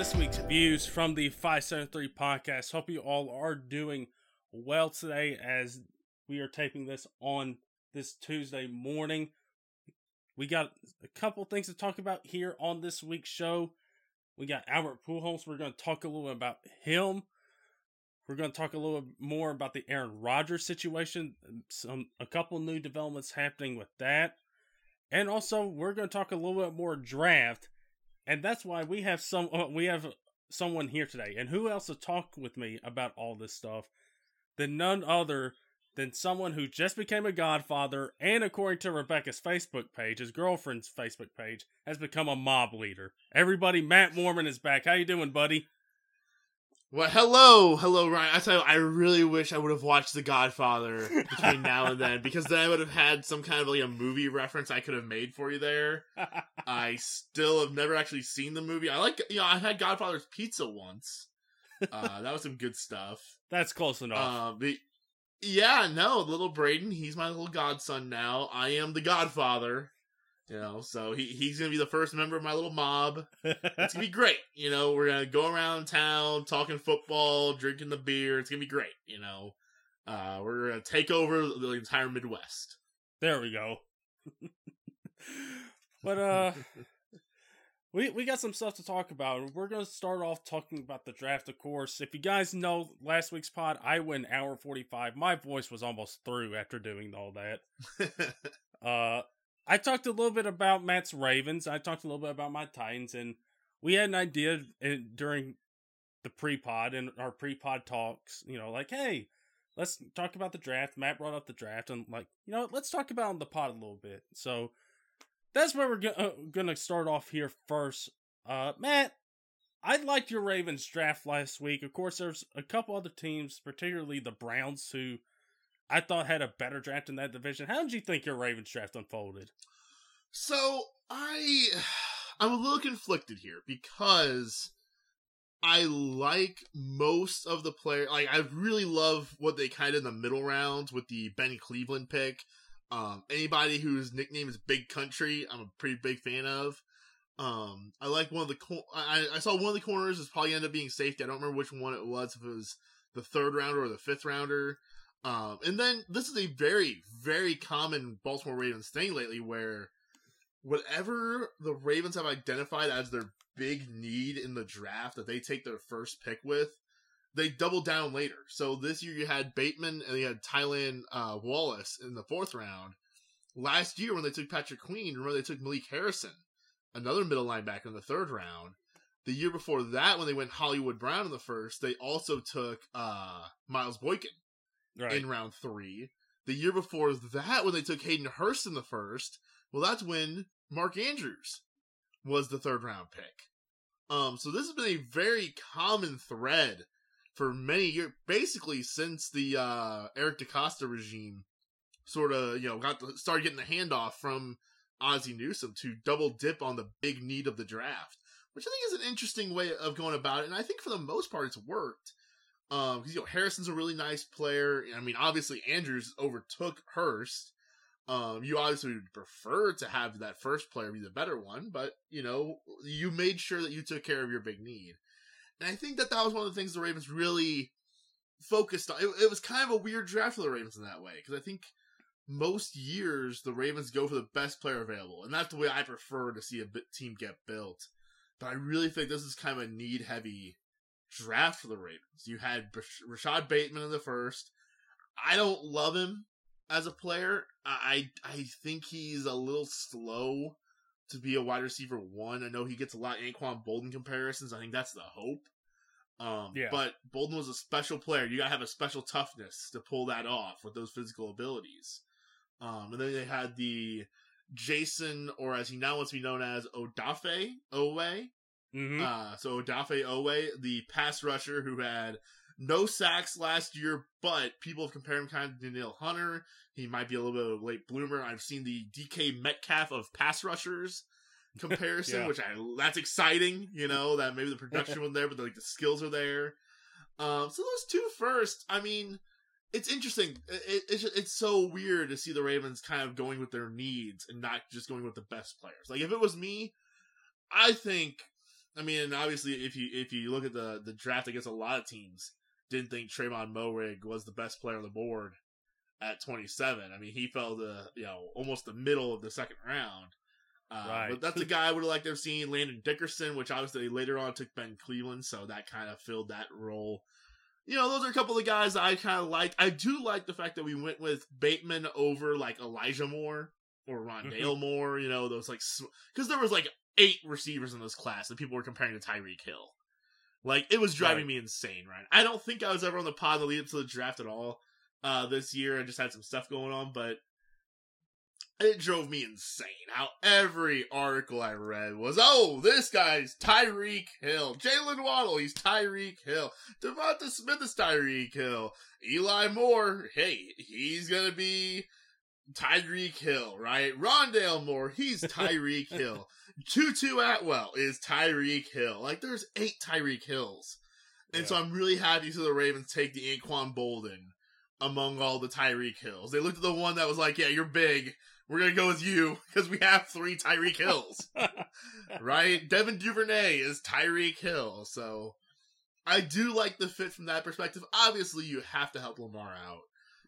this week's views from the 573 podcast. Hope you all are doing well today as we are taping this on this Tuesday morning. We got a couple things to talk about here on this week's show. We got Albert Pujols. We're going to talk a little about him. We're going to talk a little more about the Aaron Rodgers situation. Some a couple new developments happening with that, and also we're going to talk a little bit more draft and that's why we have some uh, we have someone here today. And who else to talk with me about all this stuff than none other than someone who just became a godfather and according to Rebecca's Facebook page, his girlfriend's Facebook page, has become a mob leader. Everybody, Matt Mormann is back. How you doing, buddy? Well, hello, hello, Ryan. I tell you, I really wish I would have watched The Godfather between now and then because then I would have had some kind of like a movie reference I could have made for you there. I still have never actually seen the movie. I like, you know, I had Godfather's Pizza once. Uh, that was some good stuff. That's close enough. Uh, but yeah, no, little Braden, he's my little godson now. I am the Godfather. You know, so he, he's gonna be the first member of my little mob. It's gonna be great. You know, we're gonna go around town talking football, drinking the beer. It's gonna be great. You know, uh, we're gonna take over the entire Midwest. There we go. but uh, we we got some stuff to talk about. We're gonna start off talking about the draft, of course. If you guys know last week's pod, I went hour forty five. My voice was almost through after doing all that. uh I talked a little bit about Matt's Ravens. I talked a little bit about my Titans, and we had an idea in, during the pre-pod and our pre-pod talks. You know, like, hey, let's talk about the draft. Matt brought up the draft, and like, you know, let's talk about the pod a little bit. So that's where we're go- uh, gonna start off here first. Uh, Matt, I liked your Ravens draft last week. Of course, there's a couple other teams, particularly the Browns, who I thought had a better draft in that division. How did you think your Ravens draft unfolded? So I, I'm a little conflicted here because I like most of the player. Like I really love what they kind of in the middle rounds with the Ben Cleveland pick. Um, anybody whose nickname is Big Country, I'm a pretty big fan of. Um, I like one of the. Cor- I, I saw one of the corners is probably ended up being safety. I don't remember which one it was. If it was the third rounder or the fifth rounder. Um, and then this is a very, very common Baltimore Ravens thing lately where whatever the Ravens have identified as their big need in the draft that they take their first pick with, they double down later. So this year you had Bateman and you had Tylan uh, Wallace in the fourth round. Last year when they took Patrick Queen, remember they took Malik Harrison, another middle linebacker in the third round. The year before that, when they went Hollywood Brown in the first, they also took uh, Miles Boykin right. in round three. The year before that, when they took Hayden Hurst in the first, well, that's when Mark Andrews was the third round pick. Um, so this has been a very common thread for many years, basically since the uh, Eric DeCosta regime sort of you know got the, started getting the handoff from Ozzie Newsome to double dip on the big need of the draft, which I think is an interesting way of going about it, and I think for the most part it's worked. Um, because you know Harrison's a really nice player. I mean, obviously Andrews overtook Hurst. Um, you obviously would prefer to have that first player be the better one, but you know you made sure that you took care of your big need, and I think that that was one of the things the Ravens really focused on. It, it was kind of a weird draft for the Ravens in that way because I think most years the Ravens go for the best player available, and that's the way I prefer to see a team get built. But I really think this is kind of a need heavy draft for the Ravens. You had Rashod Bateman in the first. I don't love him as a player. I I think he's a little slow to be a wide receiver one. I know he gets a lot of Anquan Boldin comparisons. I think that's the hope. Um, yeah. But Boldin was a special player. You gotta have a special toughness to pull that off with those physical abilities. Um, and then they had the Jason, or as he now wants to be known as Odafe Oweh, Mm-hmm. Uh, so Dafe Oweh, the pass rusher who had no sacks last year, but people have compared him kind of to Danielle Hunter. He might be a little bit of a late bloomer. I've seen the DK Metcalf of pass rushers comparison, yeah. which I that's exciting. You know that maybe the production was there, but the, like the skills are there. Um, so those two first, I mean, it's interesting. It, it's it's so weird to see the Ravens kind of going with their needs and not just going with the best players. Like if it was me, I think I mean, obviously, if you if you look at the the draft against a lot of teams, didn't think Trevon Moehrig was the best player on the board at 27. I mean, he fell to you know almost the middle of the second round. Uh, Right. But that's a guy I would have liked to have seen. Landon Dickerson, which obviously later on took Ben Cleveland, so that kind of filled that role. You know, those are a couple of the guys I kind of like. I do like the fact that we went with Bateman over like Elijah Moore or Rondale Moore. You know, those like because there was like eight receivers in this class, and people were comparing to Tyreek Hill. Like it was driving Right. me insane, right? I don't think I was ever on the pod in the lead up to the draft at all uh, this year. I just had some stuff going on, but it drove me insane how every article I read was, oh, this guy's Tyreek Hill. Jaylen Waddle, he's Tyreek Hill. DeVonta Smith is Tyreek Hill. Eli Moore, hey, he's gonna be Tyreek Hill, right? Rondale Moore, he's Tyreek Hill. Tutu Atwell is Tyreek Hill. Like, there's eight Tyreek Hills. And so I'm really happy to see the Ravens take the Anquan Boldin among all the Tyreek Hills. They looked at the one that was like, yeah, you're big. We're going to go with you because we have three Tyreek Hills, right? Devin Duvernay is Tyreek Hill. So I do like the fit from that perspective. Obviously, you have to help Lamar out.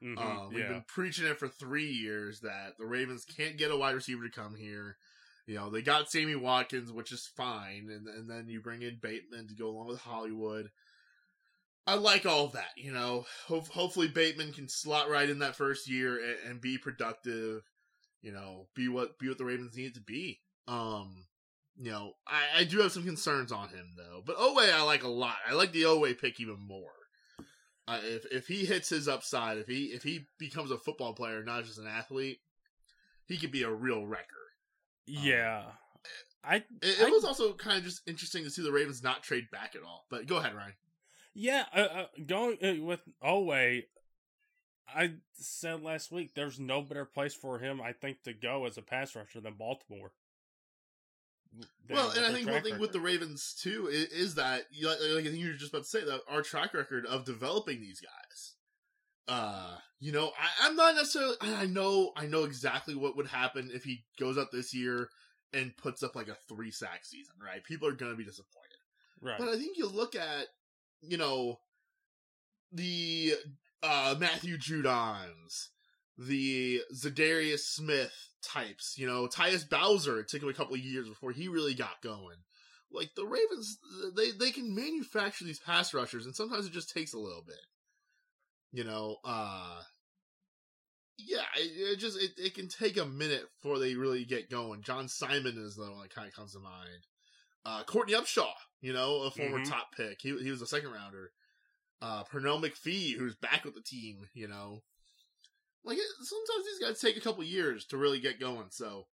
Mhm, Uh, we've yeah. been preaching it for three years that the Ravens can't get a wide receiver to come here. You know, they got Sammy Watkins, which is fine, and and then you bring in Bateman to go along with Hollywood. I like all that, you know. Ho- hopefully Bateman can slot right in that first year and, and be productive. You know, be what be what the Ravens need to be. Um, you know, I, I do have some concerns on him though. But Oweh I like a lot. I like the Oweh pick even more. Uh, if if he hits his upside, if he if he becomes a football player, not just an athlete, he could be a real wrecker. Yeah. I It, it I- was also kind of just interesting to see the Ravens not trade back at all. But go ahead, Ryan. Yeah, uh, uh, going uh, with Oweh, I said last week there's no better place for him, I think, to go as a pass rusher than Baltimore. Than well, and I think one thing with the Ravens too is, is that you like, like I think you were just about to say that our track record of developing these guys. Uh, you know, I, I'm not necessarily. I know, I know exactly what would happen if he goes out this year and puts up like a three sack season. Right? People are going to be disappointed. right. But I think you look at, you know, the uh, Matthew Judons, the Za'Darius Smith types, you know, Tyus Bowser, it took him a couple of years before he really got going. Like the Ravens, they they can manufacture these pass rushers, and sometimes it just takes a little bit. You know, uh yeah, it, it just it, it can take a minute before they really get going. John Simon is the one that kind of comes to mind. Uh, Courtney Upshaw, you know, a former Mhm. top pick. He he was a second rounder. Uh, Pernell McPhee, who's back with the team, you know. Like sometimes these guys take a couple years to really get going, so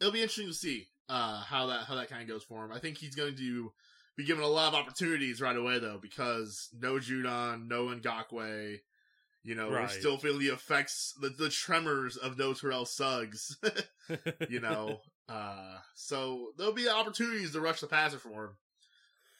it'll be interesting to see uh, how that how that kind of goes for him. I think he's going to be given a lot of opportunities right away though, because no Judon, no Ngakoue. You know, Right. we're still feeling the effects, the, the tremors of no Terrell Suggs. you know, uh, so there'll be opportunities to rush the passer for him,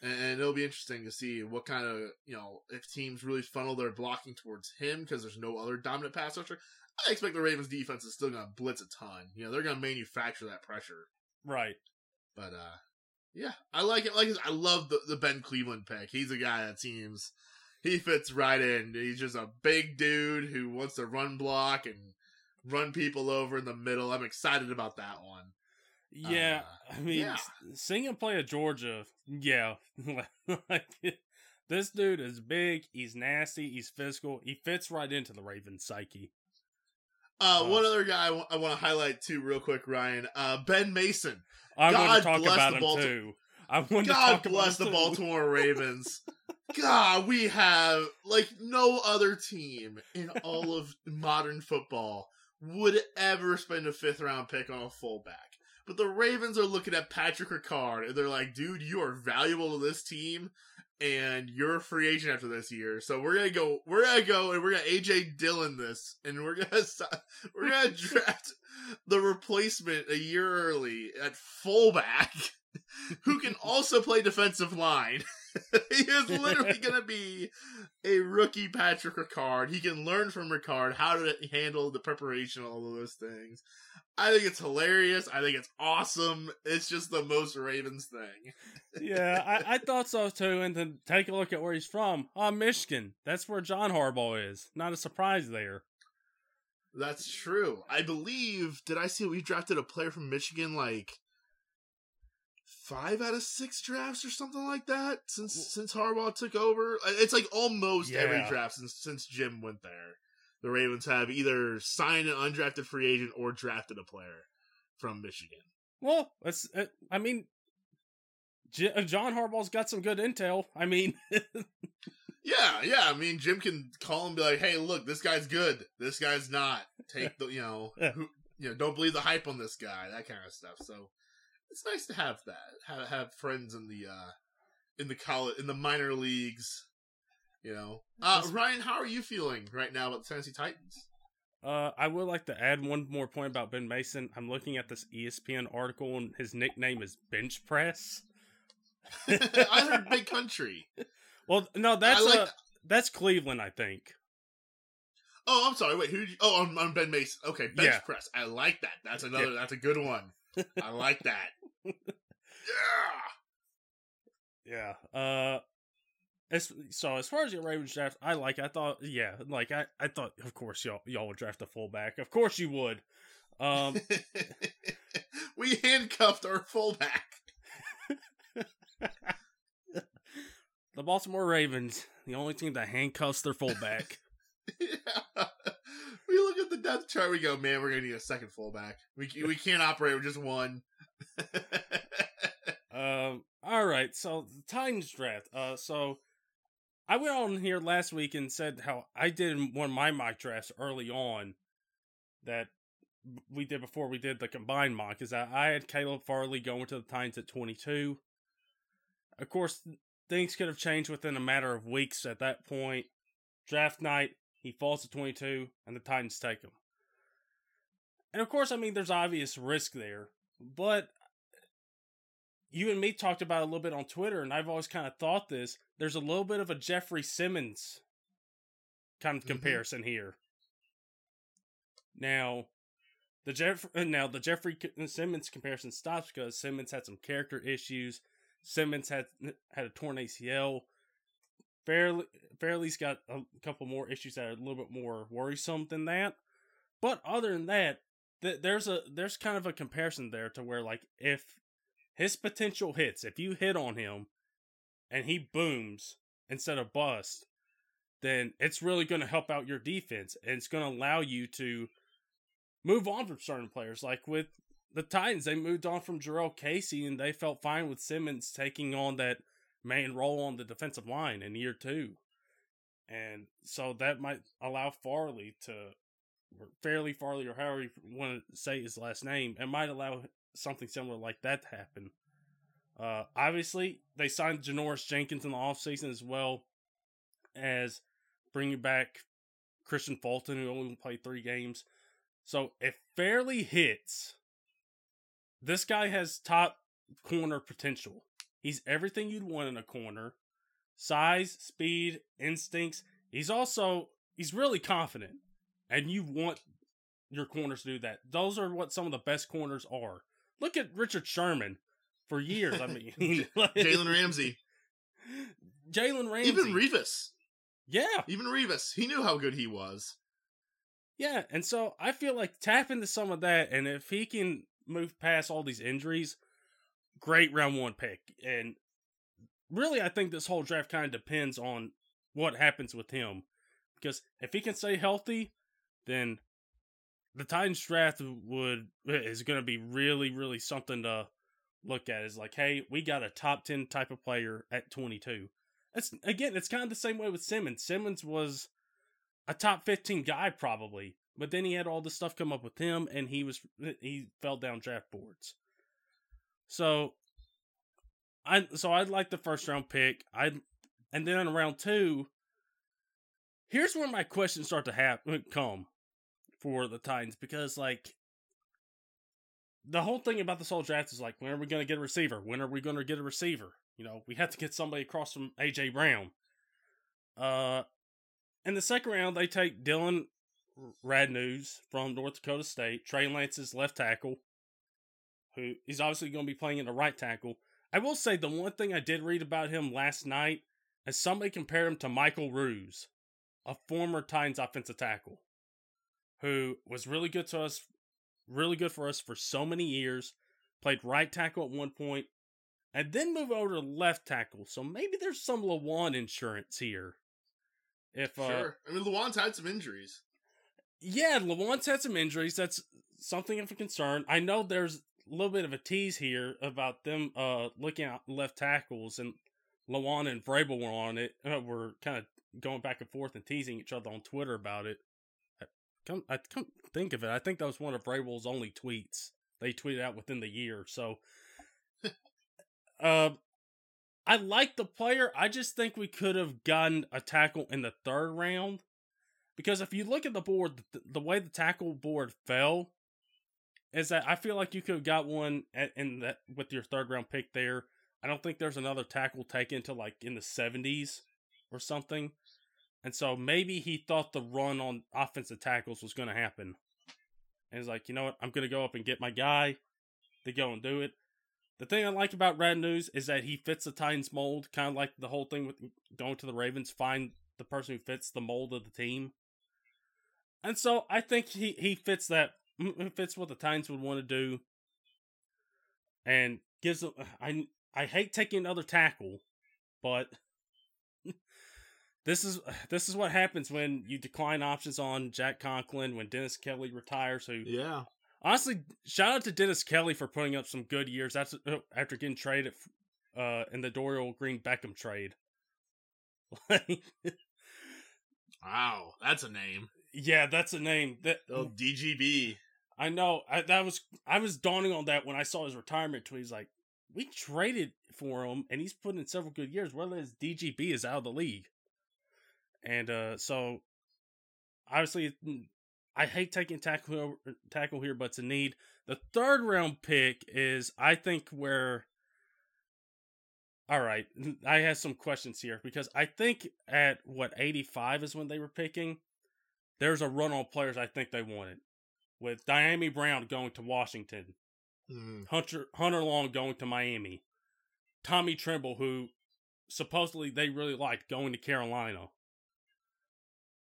and, and it'll be interesting to see what kind of you know if teams really funnel their blocking towards him because there's no other dominant pass rusher. I expect the Ravens defense is still going to blitz a ton. You know, they're going to manufacture that pressure. right. But uh yeah, I like it. Like I love the the Ben Cleveland pick. He's a guy that seems he fits right in. He's just a big dude who wants to run block and run people over in the middle. I'm excited about that one. Yeah, Uh, I mean, yeah. seeing him play at Georgia, yeah, like this dude is big. He's nasty. He's physical. He fits right into the Ravens psyche. Uh, Oh. one other guy I want to highlight too, real quick, Ryan. Uh, Ben Mason. I want God to talk about him Balti- too. I want to talk bless the about him too. Baltimore Ravens. God, we have like no other team in all of modern football would ever spend a fifth round pick on a fullback. But the Ravens are looking at Patrick Ricard and they're like, dude, you are valuable to this team and you're a free agent after this year. So we're gonna go we're gonna go and we're gonna AJ Dillon this and we're gonna we're gonna draft the replacement a year early at fullback who can also play defensive line. he is literally going to be a rookie Patrick Ricard. He can learn from Ricard how to handle the preparation, all of those things. I think it's hilarious. I think it's awesome. It's just the most Ravens thing. yeah, I, I, thought so too. And then take a look at where he's from. Oh, Michigan. That's where John Harbaugh is. Not a surprise there. That's true. I believe. Did I see we drafted a player from Michigan like five out of six drafts or something like that since since Harbaugh took over? It's like almost yeah. every draft since since Jim went there. The Ravens have either signed an undrafted free agent or drafted a player from Michigan. Well, that's. Uh, I mean, J- uh, John Harbaugh's got some good intel. I mean. Yeah, yeah. I mean, Jim can call and be like, "Hey, look, this guy's good. This guy's not. Take the, you know, yeah. who, you know, don't believe the hype on this guy. That kind of stuff." So it's nice to have that. Have have friends in the uh in the college in the minor leagues. You know, uh, Ryan, how are you feeling right now about the Tennessee Titans? Uh, I would like to add one more point about Ben Mason. I'm looking at this ESPN article, and his nickname is Bench Press. I heard Big Country. Well, no, that's like uh, that's Cleveland, I think. Oh, I'm sorry. Wait, who? You, oh, I'm, I'm, Ben Mason. Okay, bench yeah. press. I like that. That's another. Yeah. That's a good one. I like that. Yeah. Yeah. Uh. As, so as far as your Ravens draft, I like. I thought, yeah, like I, I thought, of course, y'all, y'all would draft a fullback. Of course, you would. Um, we handcuffed our fullback the Baltimore Ravens, the only team that handcuffs their fullback. yeah. We look at the depth chart. We go, man, we're gonna need a second fullback. We we can't operate with just one. um. All right. So the Titans draft. Uh. So I went on here last week and said how I did one of my mock drafts early on that we did before we did the combined mock. Is that I had Caleb Farley going to the Titans at twenty two. Of course, things could have changed within a matter of weeks at that point. Draft night, he falls to 22, and the Titans take him. And of course, I mean, there's obvious risk there, but you and me talked about a little bit on Twitter, and I've always kind of thought this. There's a little bit of a Jeffrey Simmons kind of mm-hmm. comparison here. Now, the Jeff now the Jeffrey Simmons comparison stops because Simmons had some character issues Simmons had had a torn ACL. Fairly, Fairley's got a couple more issues that are a little bit more worrisome than that. But other than that, th- there's a there's kind of a comparison there to where like if his potential hits, if you hit on him and he booms instead of bust, then it's really going to help out your defense and it's going to allow you to move on from certain players. Like with the Titans, they moved on from Jurrell Casey and they felt fine with Simmons taking on that main role on the defensive line in year two. And so that might allow Farley to, fairly Farley, or however you want to say his last name, it might allow something similar like that to happen. Uh, obviously, they signed Janoris Jenkins in the offseason as well as bringing back Kristian Fulton, who only played three games. So if Fairly hits, this guy has top corner potential. He's everything you'd want in a corner. Size, speed, instincts. He's also he's really confident. And you want your corners to do that. Those are what some of the best corners are. Look at Richard Sherman for years. I mean, Jalen Ramsey. Jalen Ramsey. Even Revis. Yeah. Even Revis. He knew how good he was. Yeah, and so I feel like tap into some of that, and if he can move past all these injuries, great round one pick. And really, I think this whole draft kind of depends on what happens with him. Because if he can stay healthy, then the Titans draft would is going to be really, really something to look at. Is like, hey, we got a top ten type of player at twenty two. It's again, it's kind of the same way with Simmons. Simmons was a top fifteen guy probably, but then he had all this stuff come up with him, and he was he fell down draft boards. So, I so I'd like the first round pick. I and then in round two, here's where my questions start to have come for the Titans because like the whole thing about this whole draft is like, when are we going to get a receiver? When are we going to get a receiver? You know, we have to get somebody across from AJ Brown. Uh, in the second round, they take Dillon Radunz from North Dakota State, Trey Lance's left tackle, who he's obviously going to be playing in the right tackle. I will say the one thing I did read about him last night is somebody compared him to Michael Roos, a former Titans offensive tackle, who was really good to us, really good for us for so many years, played right tackle at one point, and then moved over to left tackle. So maybe there's some Lewan insurance here. If uh, Sure. I mean, Lewan's had some injuries. yeah, Lewan's had some injuries. That's something of a concern. I know there's a little bit of a tease here about them uh looking at left tackles, and Lewan and Vrabel were on it. Uh, were kind of going back and forth and teasing each other on Twitter about it. Come, I come think of it. I think that was one of Vrabel's only tweets they tweeted out within the year. So, uh, I like the player. I just think we could have gotten a tackle in the third round. Because if you look at the board, the, the way the tackle board fell is that I feel like you could have got one at, in that with your third round pick there. I don't think there's another tackle taken until like in the 70s or something. And so maybe he thought the run on offensive tackles was going to happen. And he's like, you know what? I'm going to go up and get my guy to go and do it. The thing I like about Radunz is that he fits the Titans mold, kind of like the whole thing with going to the Ravens, find the person who fits the mold of the team. And so I think he, he fits that, he fits what the Titans would want to do. And gives them, I, I hate taking another tackle, but this is this is what happens when you decline options on Jack Conklin when Dennis Kelly retires. Who Yeah. honestly, shout out to Dennis Kelly for putting up some good years after after getting traded uh, in the Dorial Green Beckham trade. Wow. That's a name. yeah, that's a name that Oh, DGB. I know. I, that was I was dawning on that when I saw his retirement tweet. He's like, we traded for him, and he's put in several good years. Whether his DGB is out of the league, and uh, so obviously, I hate taking tackle tackle here, but it's a need. The third round pick is, I think, where. All right, I have some questions here because I think at what eighty five is when they were picking. There's a run on players I think they wanted with Dyami Brown going to Washington, Mm. Hunter Hunter Long going to Miami, Tommy Tremble, who supposedly they really liked, going to Carolina.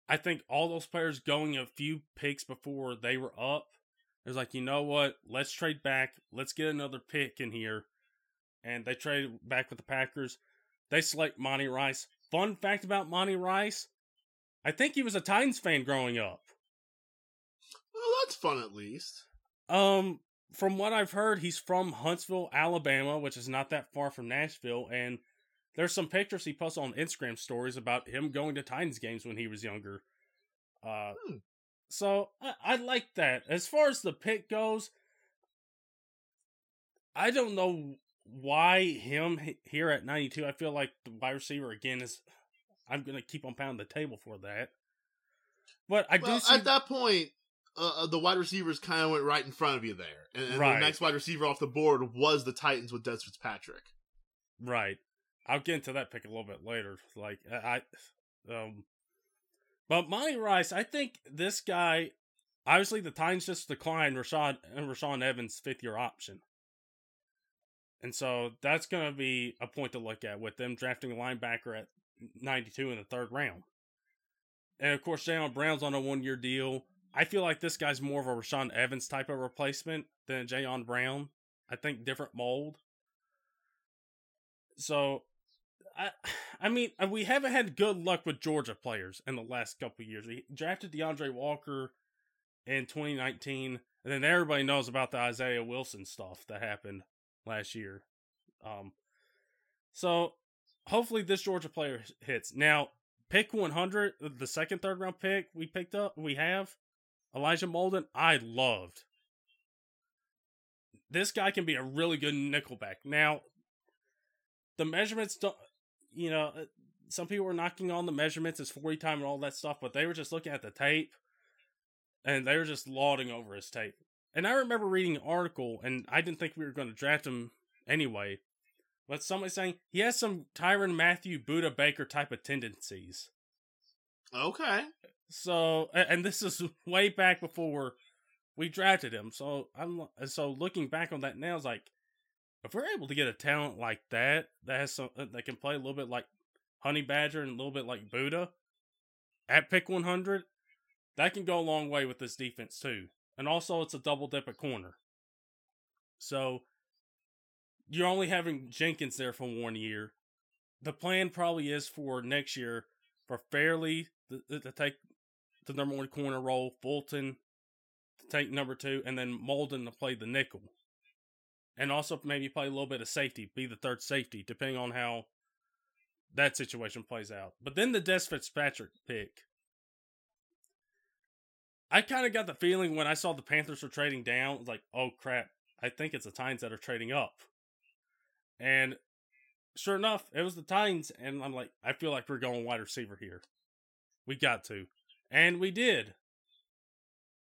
I think all those players going a few picks before they were up. It was like, you know what? Let's trade back. Let's get another pick in here. And they traded back with the Packers. They select Monty Rice. Fun fact about Monty Rice I think he was a Titans fan growing up. Well, that's fun at least. Um, from what I've heard, he's from Huntsville, Alabama, which is not that far from Nashville, and there's some pictures he posts on Instagram stories about him going to Titans games when he was younger. Uh, Hmm. so I, I like that. As far as the pick goes, I don't know why him here at 92. I feel like the wide receiver again is. I'm gonna keep on pounding the table for that. But I well, do see at that point, uh, uh, the wide receivers kind of went right in front of you there, and, and Right. the next wide receiver off the board was the Titans with Dez Fitzpatrick. Right. I'll get into that pick a little bit later. Like I, um but Monty Rice, I think this guy obviously the Titans just declined Rashad and Rashaan Evans fifth year option. And so that's gonna be a point to look at with them drafting a linebacker at ninety two in the third round. And of course Jalen Brown's on a one year deal. I feel like this guy's more of a Rashaan Evans type of replacement than Jayon Brown. I think different mold. So, I, I mean, uh, we haven't had good luck with Georgia players in the last couple years. We drafted D'Andre Walker in 2019, and then everybody knows about the Isaiah Wilson stuff that happened last year. Um, so hopefully this Georgia player hits. Now, pick 100, the second third round pick we picked up, we have Elijah Molden. I loved. This guy can be a really good nickelback. Now, the measurements don't, you know, uh, some people were knocking on the measurements as 40 time and all that stuff, but they were just looking at the tape and they were just lauding over his tape. And I remember reading an article, and I didn't think we were going to draft him anyway. But somebody saying he has some Tyrann Mathieu, Budda Baker type of tendencies. Okay. So, and this is way back before we drafted him. So I'm so looking back on that now, it's like if we're able to get a talent like that that has some uh, that can play a little bit like Honey Badger and a little bit like Buddha at pick 100, that can go a long way with this defense too. And also, it's a double dip at corner. So you're only having Jenkins there for one year. The plan probably is for next year for Fairly to, uh, to take the number one corner role, Fulton to take number two, and then Molden to play the nickel. And also maybe play a little bit of safety, be the third safety, depending on how that situation plays out. But then the Dez Fitzpatrick pick. I kind of got the feeling when I saw the Panthers were trading down, like, oh crap, I think it's the Titans that are trading up. And sure enough, it was the Titans, and I'm like, I feel like we're going wide receiver here. We got to. And we did.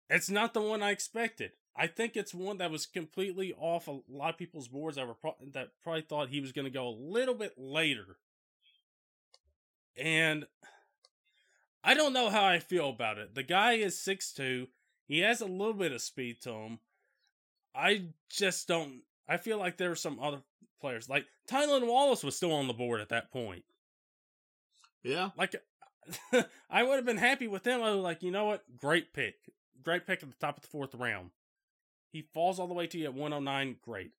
It's not the one I expected. I think it's one that was completely off a lot of people's boards that were pro- that probably thought he was going to go a little bit later. And I don't know how I feel about it. The guy is 6'2. He has a little bit of speed to him. I just don't I feel like there are some other players. Like Tylan Wallace was still on the board at that point. Yeah. Like I would have been happy with him. I was like, you know what? Great pick. Great pick at the top of the fourth round. He falls all the way to you at 109. Great.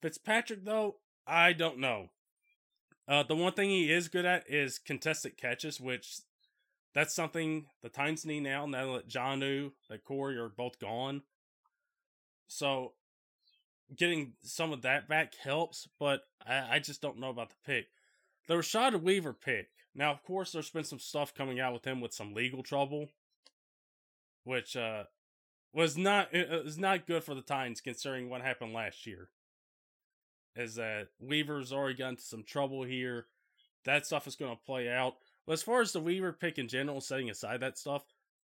Fitzpatrick, though, I don't know. Uh, the one thing he is good at is contested catches, which that's something the Titans need now. Now that Jonnu, that Corey are both gone, so getting some of that back helps. But I, I just don't know about the pick. The Rashad Weaver pick. Now, of course, there's been some stuff coming out with him with some legal trouble, which uh, was not was not good for the Titans considering what happened last year. Is that Weaver's already gotten into some trouble here? That stuff is going to play out. But as far as the Weaver pick in general, setting aside that stuff,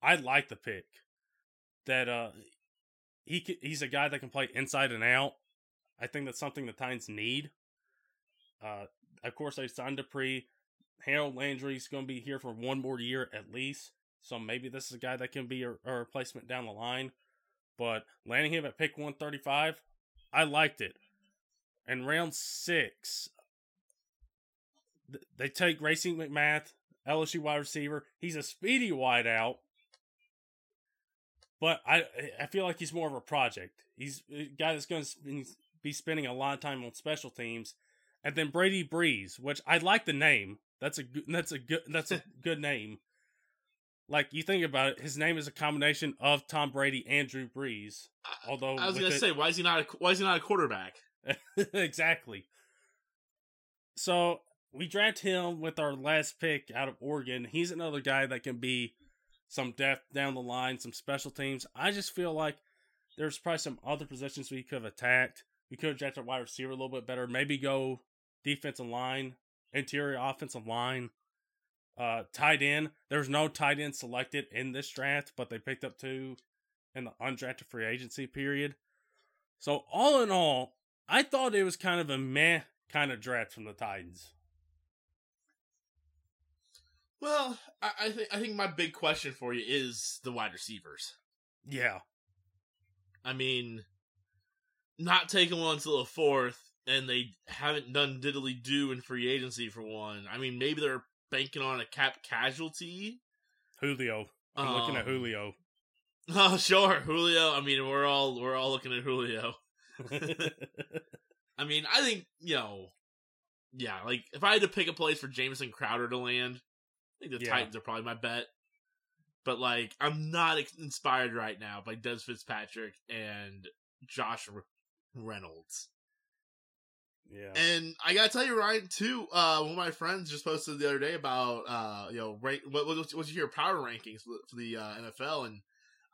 I like the pick. That uh, he he's a guy that can play inside and out. I think that's something the Titans need. Uh, of course, they signed Dupree. Harold Landry's going to be here for one more year at least. So maybe this is a guy that can be a, a replacement down the line. But landing him at pick 135, I liked it. And round six, they take Racey McMath, LSU wide receiver. He's a speedy wideout, but I I feel like he's more of a project. He's a guy that's going to be spending a lot of time on special teams. And then Brady Breeze, which I like the name. That's a that's a good that's a good name. Like you think about it, his name is a combination of Tom Brady and Drew Brees. Although I was gonna it, say, why is he not a, why is he not a quarterback? exactly. So we draft him with our last pick out of Oregon. He's another guy that can be some depth down the line, some special teams. I just feel like there's probably some other positions we could have attacked. We could have drafted a wide receiver a little bit better. Maybe go defensive line interior offensive line. Uh, tight end. There's no tight end selected in this draft, but they picked up two in the undrafted free agency period. So all in all, I thought it was kind of a meh kind of draft from the Titans. Well, I, I think I think my big question for you is the wide receivers. Yeah. I mean, not taking one until the fourth and they haven't done diddly do in free agency for one. I mean, maybe they're banking on a cap casualty. Julio, I'm um, looking at um, Julio. Oh, sure, Julio. I mean, we're all we're all looking at Julio. I mean, I think you know, yeah. Like if I had to pick a place for Jamison Crowder to land, I think the yeah. Titans are probably my bet. But like, I'm not inspired right now by Dez Fitzpatrick and Josh Reynolds. Yeah. And I gotta tell you, Ryan, too. Uh, one of my friends just posted the other day about uh, you know, rank, what what was your power rankings for the uh, NFL, and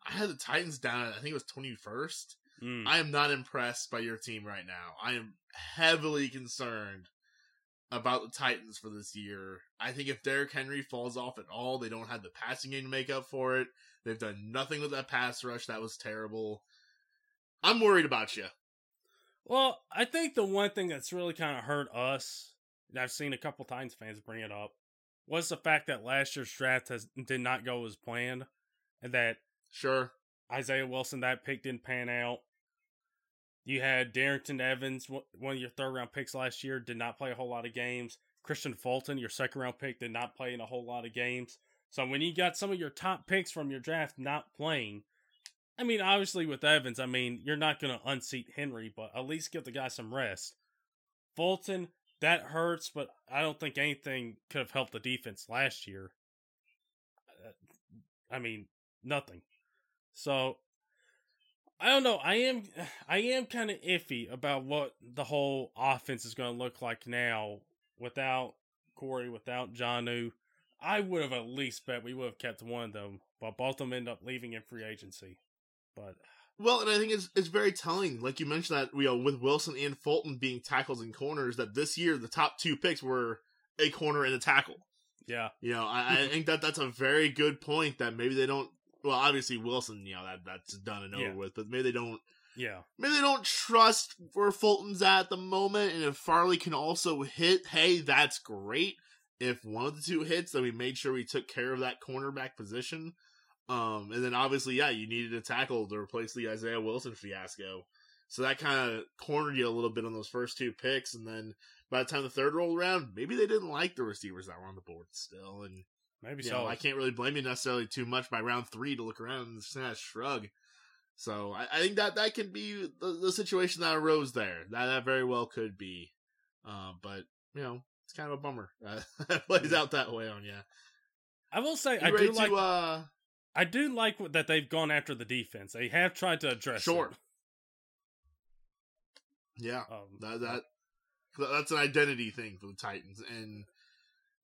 I had the Titans down. At, I think it was twenty first. Mm. I am not impressed by your team right now. I am heavily concerned about the Titans for this year. I think if Derrick Henry falls off at all, they don't have the passing game to make up for it. They've done nothing with that pass rush. That was terrible. I'm worried about you. Well, I think the one thing that's really kind of hurt us, and I've seen a couple times fans bring it up, was the fact that last year's draft has did not go as planned, and that Sure. Isaiah Wilson that pick didn't pan out. You had Darrington Evans, one of your third round picks last year, did not play a whole lot of games. Kristian Fulton, your second round pick, did not play in a whole lot of games. So when you got some of your top picks from your draft not playing, I mean, obviously with Evans, I mean, you're not going to unseat Henry, but at least give the guy some rest. Fulton, that hurts, but I don't think anything could have helped the defense last year. Uh, I mean, nothing. So I don't know. I am I am kind of iffy about what the whole offense is going to look like now without Corey, without Jonnu. I would have at least bet we would have kept one of them, but both of them end up leaving in free agency. But well, and I think it's it's very telling, like you mentioned that you know with Wilson and Fulton being tackles and corners, that this year the top two picks were a corner and a tackle. Yeah, you know, I, I think that that's a very good point. That maybe they don't. Well, obviously Wilson, you know that that's done and over Yeah. with, but maybe they don't. yeah, Maybe they don't trust where Fulton's at at the moment, and if Farley can also hit, hey, that's great. If one of the two hits, then we made sure we took care of that cornerback position. Um, and then obviously, yeah, you needed a tackle to replace the Isaiah Wilson fiasco. So that kind of cornered you a little bit on those first two picks, and then by the time the third rolled around, maybe they didn't like the receivers that were on the board still, and maybe so. know, I can't really blame you necessarily too much by round three to look around and just kinda shrug. So I, I think that that can be the, the situation that arose there. That that very well could be, uh, but you know it's kind of a bummer uh, that plays out that way on you. I will say You I do like uh, I do like that they've gone after the defense. They have tried to address Sure. it. yeah, Um, that that that's an identity thing for the Titans, and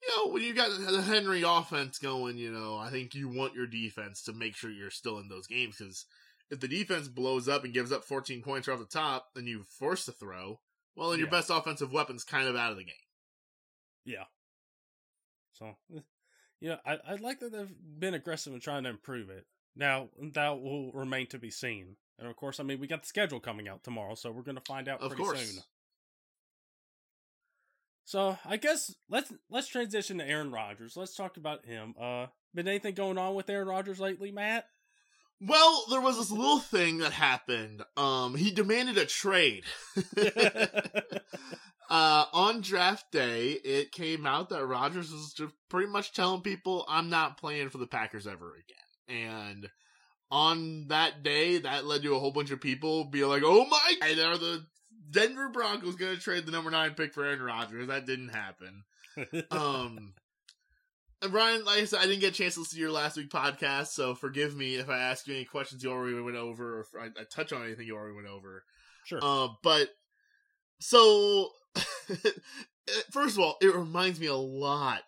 you know when you got the Henry offense going, you know I think you want your defense to make sure you're still in those games because if the defense blows up and gives up 14 points right off the top, then you force to throw. Well, then your Yeah. best offensive weapon's kind of out of the game. Yeah. So, eh, yeah, I, I like that they've been aggressive in trying to improve it. Now, that will remain to be seen. And of course, I mean, we got the schedule coming out tomorrow, so we're going to find out Of pretty course. soon. So, I guess let's let's transition to Aaron Rodgers. Let's talk about him. Uh, been anything going on with Aaron Rodgers lately, Matt? Well, there was this little thing that happened. Um, he demanded a trade. uh, on draft day, it came out that Rodgers was just pretty much telling people, "I'm not playing for the Packers ever again." And on that day, that led to a whole bunch of people be like, "Oh my! God, are the Denver Broncos going to trade the number nine pick for Aaron Rodgers?" That didn't happen. Um. And Brian, like I said, I didn't get a chance to listen to your last week podcast, so forgive me if I ask you any questions you already went over, or if I, I touch on anything you already went over. sure. Uh, but so first of all, it reminds me a lot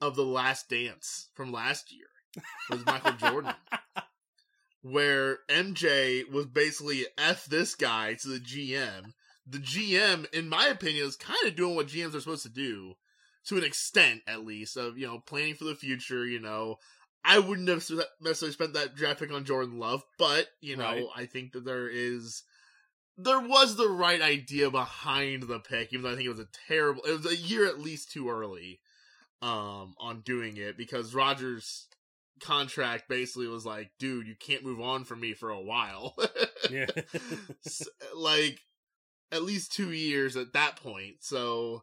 of the Last Dance from last year with Michael Jordan, where MJ was basically f this guy to the GM. The GM, in my opinion, is kind of doing what GMs are supposed to do to an extent, at least, of you know planning for the future. You know, I wouldn't have necessarily spent that draft pick on Jordan Love, but you know, Right. I think that there is there was the right idea behind the pick, even though I think it was a terrible. It was a year at least too early, um, on doing it because Rodgers' contract basically was like, dude, you can't move on from me for a while. yeah. S- like at least two years at that point. So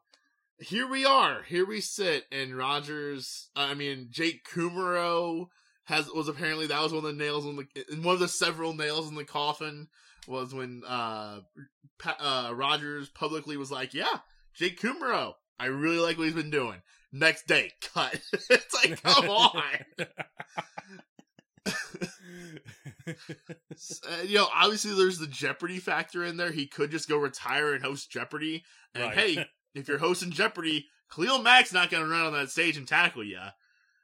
here we are. Here we sit, and Rodgers. I mean, Jake Kumerow has was apparently that was one of the nails in the one of the several nails in the coffin was when uh, pa- uh Rodgers publicly was like, "Yeah, Jake Kumerow, I really like what he's been doing." Next day, cut. it's like, come on. Uh, you know, obviously there's the Jeopardy factor in there. He could just go retire and host Jeopardy. And Right. hey, if you're hosting Jeopardy, Khalil Mack's not going to run on that stage and tackle you.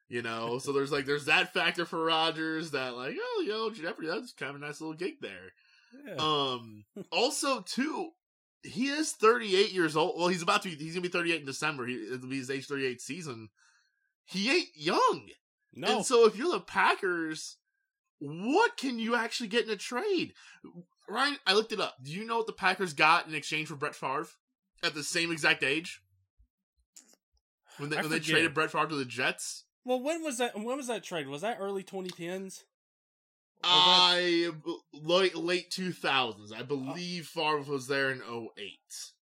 You know, so there's like there's that factor for Rodgers that like oh yo Jeopardy that's kind of a nice little gig there. yeah. Um, also too, he is 38 years old. Well, he's about to. Be, he's gonna be 38 in December. He, it'll be his age 38 season. He ain't young. no. And so if you're the Packers, what can you actually get in a trade? Ryan, I looked it up. Do you know what the Packers got in exchange for Brett Favre at the same exact age? When they, I when they forget. traded Brett Favre to the Jets? Well, when was that? When was that trade? Was that early 2010s? I late late two thousands. I believe Favre was there in 08.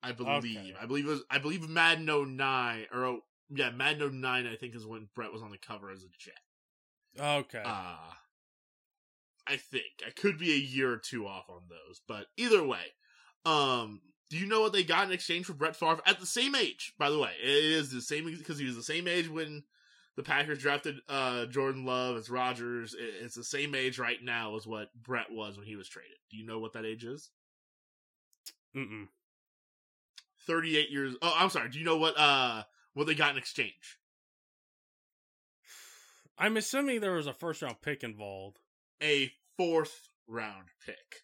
I believe. Okay. I believe it was. I believe Madden 09 or oh, yeah, Madden 09. I think is when Brett was on the cover as a Jet. Okay. Uh I think I could be a year or two off on those, but either way, um, do you know what they got in exchange for Brett Favre at the same age? By the way, it is the same because he was the same age when the Packers drafted uh Jordan Love as Rodgers. It- It's the same age right now as what Brett was when he was traded. Do you know what that age is? Mm-mm. Thirty-eight years. Oh, I'm sorry. Do you know what uh what they got in exchange? I'm assuming there was a first round pick involved. A fourth round pick.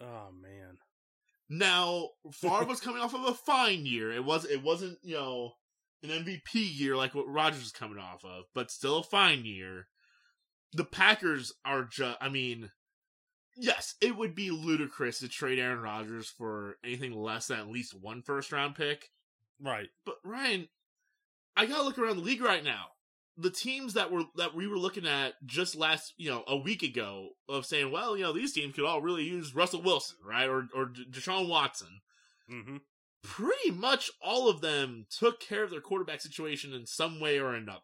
Oh man. Now, Favre was coming off of a fine year. It was it wasn't, you know, an MVP year like what Rodgers was coming off of, but still a fine year. The Packers are just I mean, yes, it would be ludicrous to trade Aaron Rodgers for anything less than at least one first round pick. Right. But Ryan, I gotta look around the league right now. The teams that were that we were looking at just last, you know, a week ago of saying, well, you know, these teams could all really use Russell Wilson, right, or or Deshaun Watson. Mm-hmm. Pretty much all of them took care of their quarterback situation in some way or another.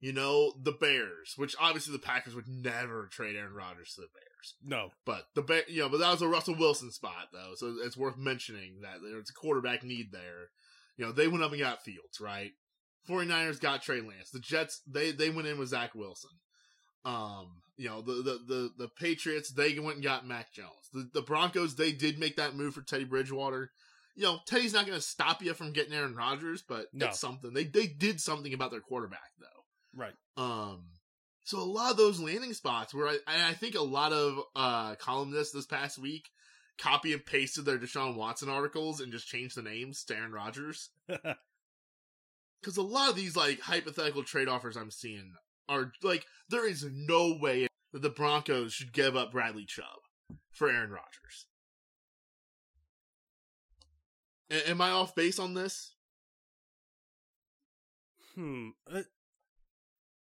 You know, the Bears, which obviously the Packers would never trade Aaron Rodgers to the Bears. No. But the Bear, you know, but that was a Russell Wilson spot though, so it's worth mentioning that there's a quarterback need there. You know, they went up and got Fields, right? 49ers got Trey Lance. The Jets, they they went in with Zach Wilson. Um, you know, the the the, the Patriots, they went and got Mac Jones. The the Broncos, they did make that move for Teddy Bridgewater. You know, Teddy's not going to stop you from getting Aaron Rodgers, but No. it's something. They they did something about their quarterback though. Right. Um, so a lot of those landing spots where I, I think a lot of uh columnists this past week copy and pasted their Deshaun Watson articles and just changed the names to Aaron Rodgers. Because a lot of these like hypothetical trade offers I'm seeing are like there is no way that the Broncos should give up Bradley Chubb for Aaron Rodgers. A- am I off base on this? hmm. Uh,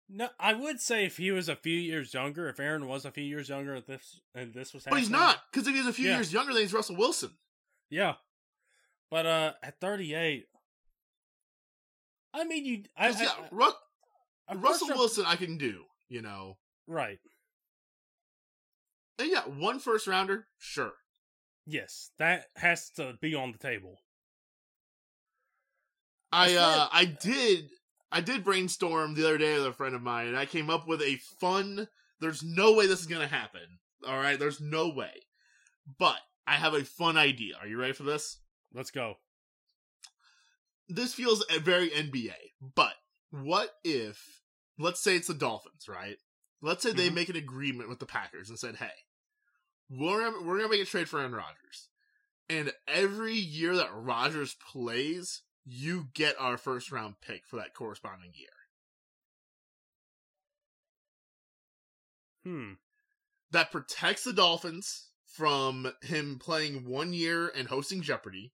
no, I would say if he was a few years younger, if Aaron was a few years younger, and this and this was But he's not because if he's a few Yeah. years younger, then he's Russell Wilson. Yeah. But uh, at 38, I mean, you. I, I, yeah, Ru- a Russell Wilson, I can do, you know. Right. And yeah, one first rounder, sure. Yes, that has to be on the table. I uh I did I did brainstorm the other day with a friend of mine and I came up with a fun there's no way this is gonna happen. Alright, there's no way. But I have a fun idea. Are you ready for this? Let's go. This feels very NBA, but what if let's say it's the Dolphins, right? Let's say they Mhm. make an agreement with the Packers and said, "Hey, we're gonna, we're gonna make a trade for Aaron Rodgers, and every year that Rodgers plays, you get our first round pick for that corresponding year." Hmm. That protects the Dolphins from him playing one year and hosting Jeopardy,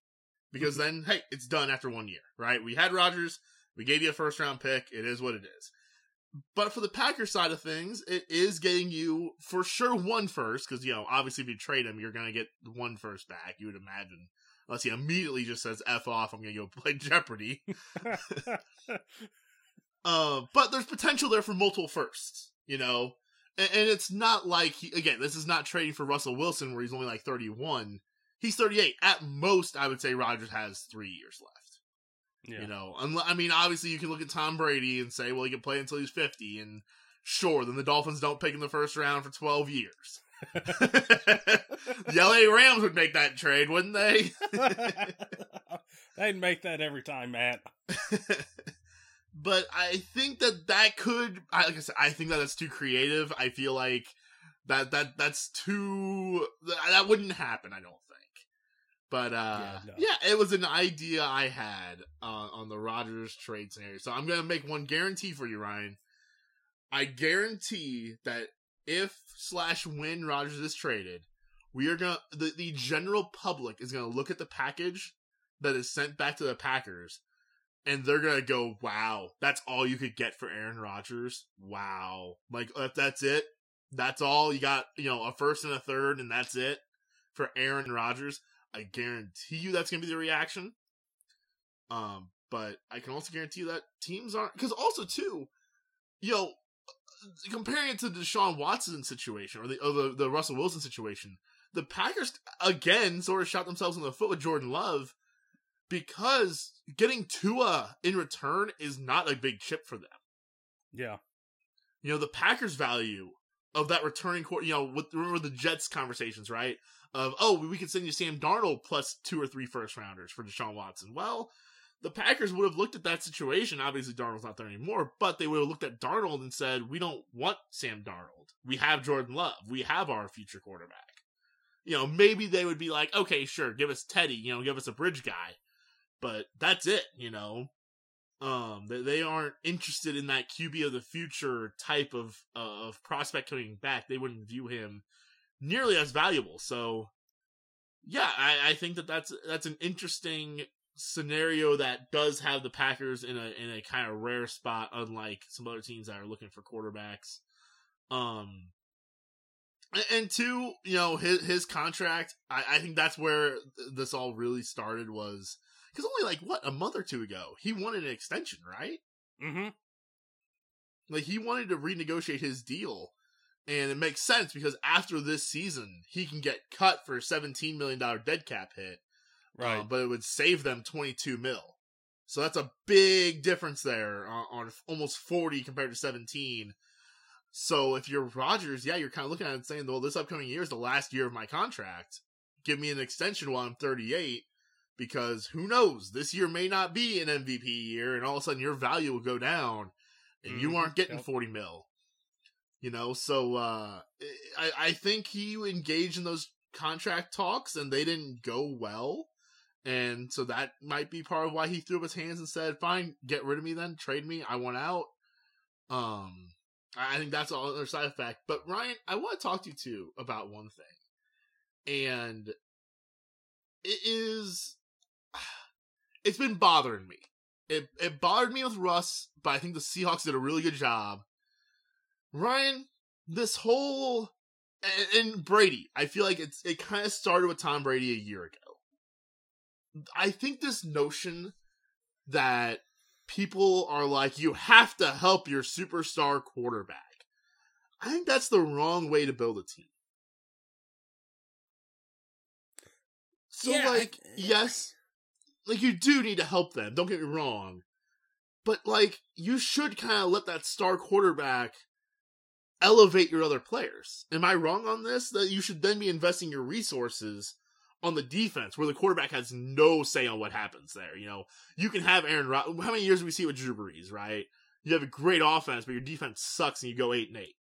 because then, hey, it's done after one year, right? We had Rodgers, we gave you a first round pick, it is what it is. But for the Packers side of things, it is getting you for sure one first, because you know, obviously if you trade him, you're gonna get one first back, you would imagine. Unless he immediately just says F off, I'm gonna go play Jeopardy. Uh, but there's potential there for multiple firsts, you know? And, and it's not like, he, again, this is not trading for Russell Wilson where he's only like 31. He's 38. At most, I would say Rodgers has three years left. yeah. You know, I mean, obviously you can look at Tom Brady and say, well, he can play until he's 50. And sure, then the Dolphins don't pick in the first round for 12 years. the LA Rams would make that trade, wouldn't they? They'd make that every time, Matt. but I think that that could, I, like I said, I think that that's too creative. I feel like that that that's too that, that wouldn't happen. I don't. But uh, Yeah, no. yeah, it was an idea I had uh, on the Rodgers trade scenario. So I'm gonna make one guarantee for you, Ryan. I guarantee that if slash when Rodgers is traded, we are gonna the, the general public is gonna look at the package that is sent back to the Packers and they're gonna go, Wow, that's all you could get for Aaron Rodgers. Wow. Like if that's it, that's all you got, you know, a first and a third, and that's it for Aaron Rodgers. I guarantee you that's gonna be the reaction. Um, but I can also guarantee you that teams aren't because also too, you know, comparing it to the Deshaun Watson situation or the or the, the Russell Wilson situation, the Packers again sort of shot themselves in the foot with Jordan Love because getting Tua in return is not a big chip for them. Yeah. You know, the Packers value of that returning court, you know, with remember the Jets conversations, right? Of oh, we could send you Sam Darnold plus two or three first rounders for Deshaun Watson. Well, the Packers would have looked at that situation. Obviously, Darnold's not there anymore, but they would have looked at Darnold and said, "We don't want Sam Darnold. We have Jordan Love. We have our future quarterback." You know, maybe they would be like, "Okay, sure, give us Teddy. You know, give us a bridge guy." But that's it. You know, um, they, they aren't interested in that QB of the future type of uh, of prospect coming back. They wouldn't view him nearly as valuable. So, yeah, I, I think that that's that's an interesting scenario that does have the Packers in a in a kind of rare spot, unlike some other teams that are looking for quarterbacks. Um, and two, you know, his his contract. I, I think that's where this all really started was because only like what a month or two ago he wanted an extension, right? Mm-hmm. Like he wanted to renegotiate his deal, and it makes sense because after this season he can get cut for a seventeen million dollar dead cap hit, right? Uh, but it would save them twenty two mil. So that's a big difference there on, on almost forty compared to seventeen. So if you're Rodgers, yeah, you're kind of looking at it and saying, well, this upcoming year is the last year of my contract. Give me an extension while I'm 38 because who knows? This year may not be an MVP year, and all of a sudden your value will go down, and mm-hmm. you aren't getting yep. forty mil. You know, so uh, I I think he engaged in those contract talks, and they didn't go well, and so that might be part of why he threw up his hands and said, "Fine, get rid of me, then trade me. I want out." Um, I think that's all other side effect. But Ryan, I want to talk to you too about one thing, and it is it's been bothering me. It it bothered me with Russ, but I think the Seahawks did a really good job. Ryan, this whole and, and Brady, I feel like it's it kind of started with Tom Brady a year ago. I think this notion that people are like you have to help your superstar quarterback. I think that's the wrong way to build a team. So yeah, like I, eh, yes, like you do need to help them. Don't get me wrong, but like you should kind of let that star quarterback elevate your other players. Am I wrong on this? That you should then be investing your resources on the defense where the quarterback has no say on what happens there. You know, you can have Aaron Rod- How many years do we see with Drew Brees, right? You have a great offense, but your defense sucks and you go 8 and 8.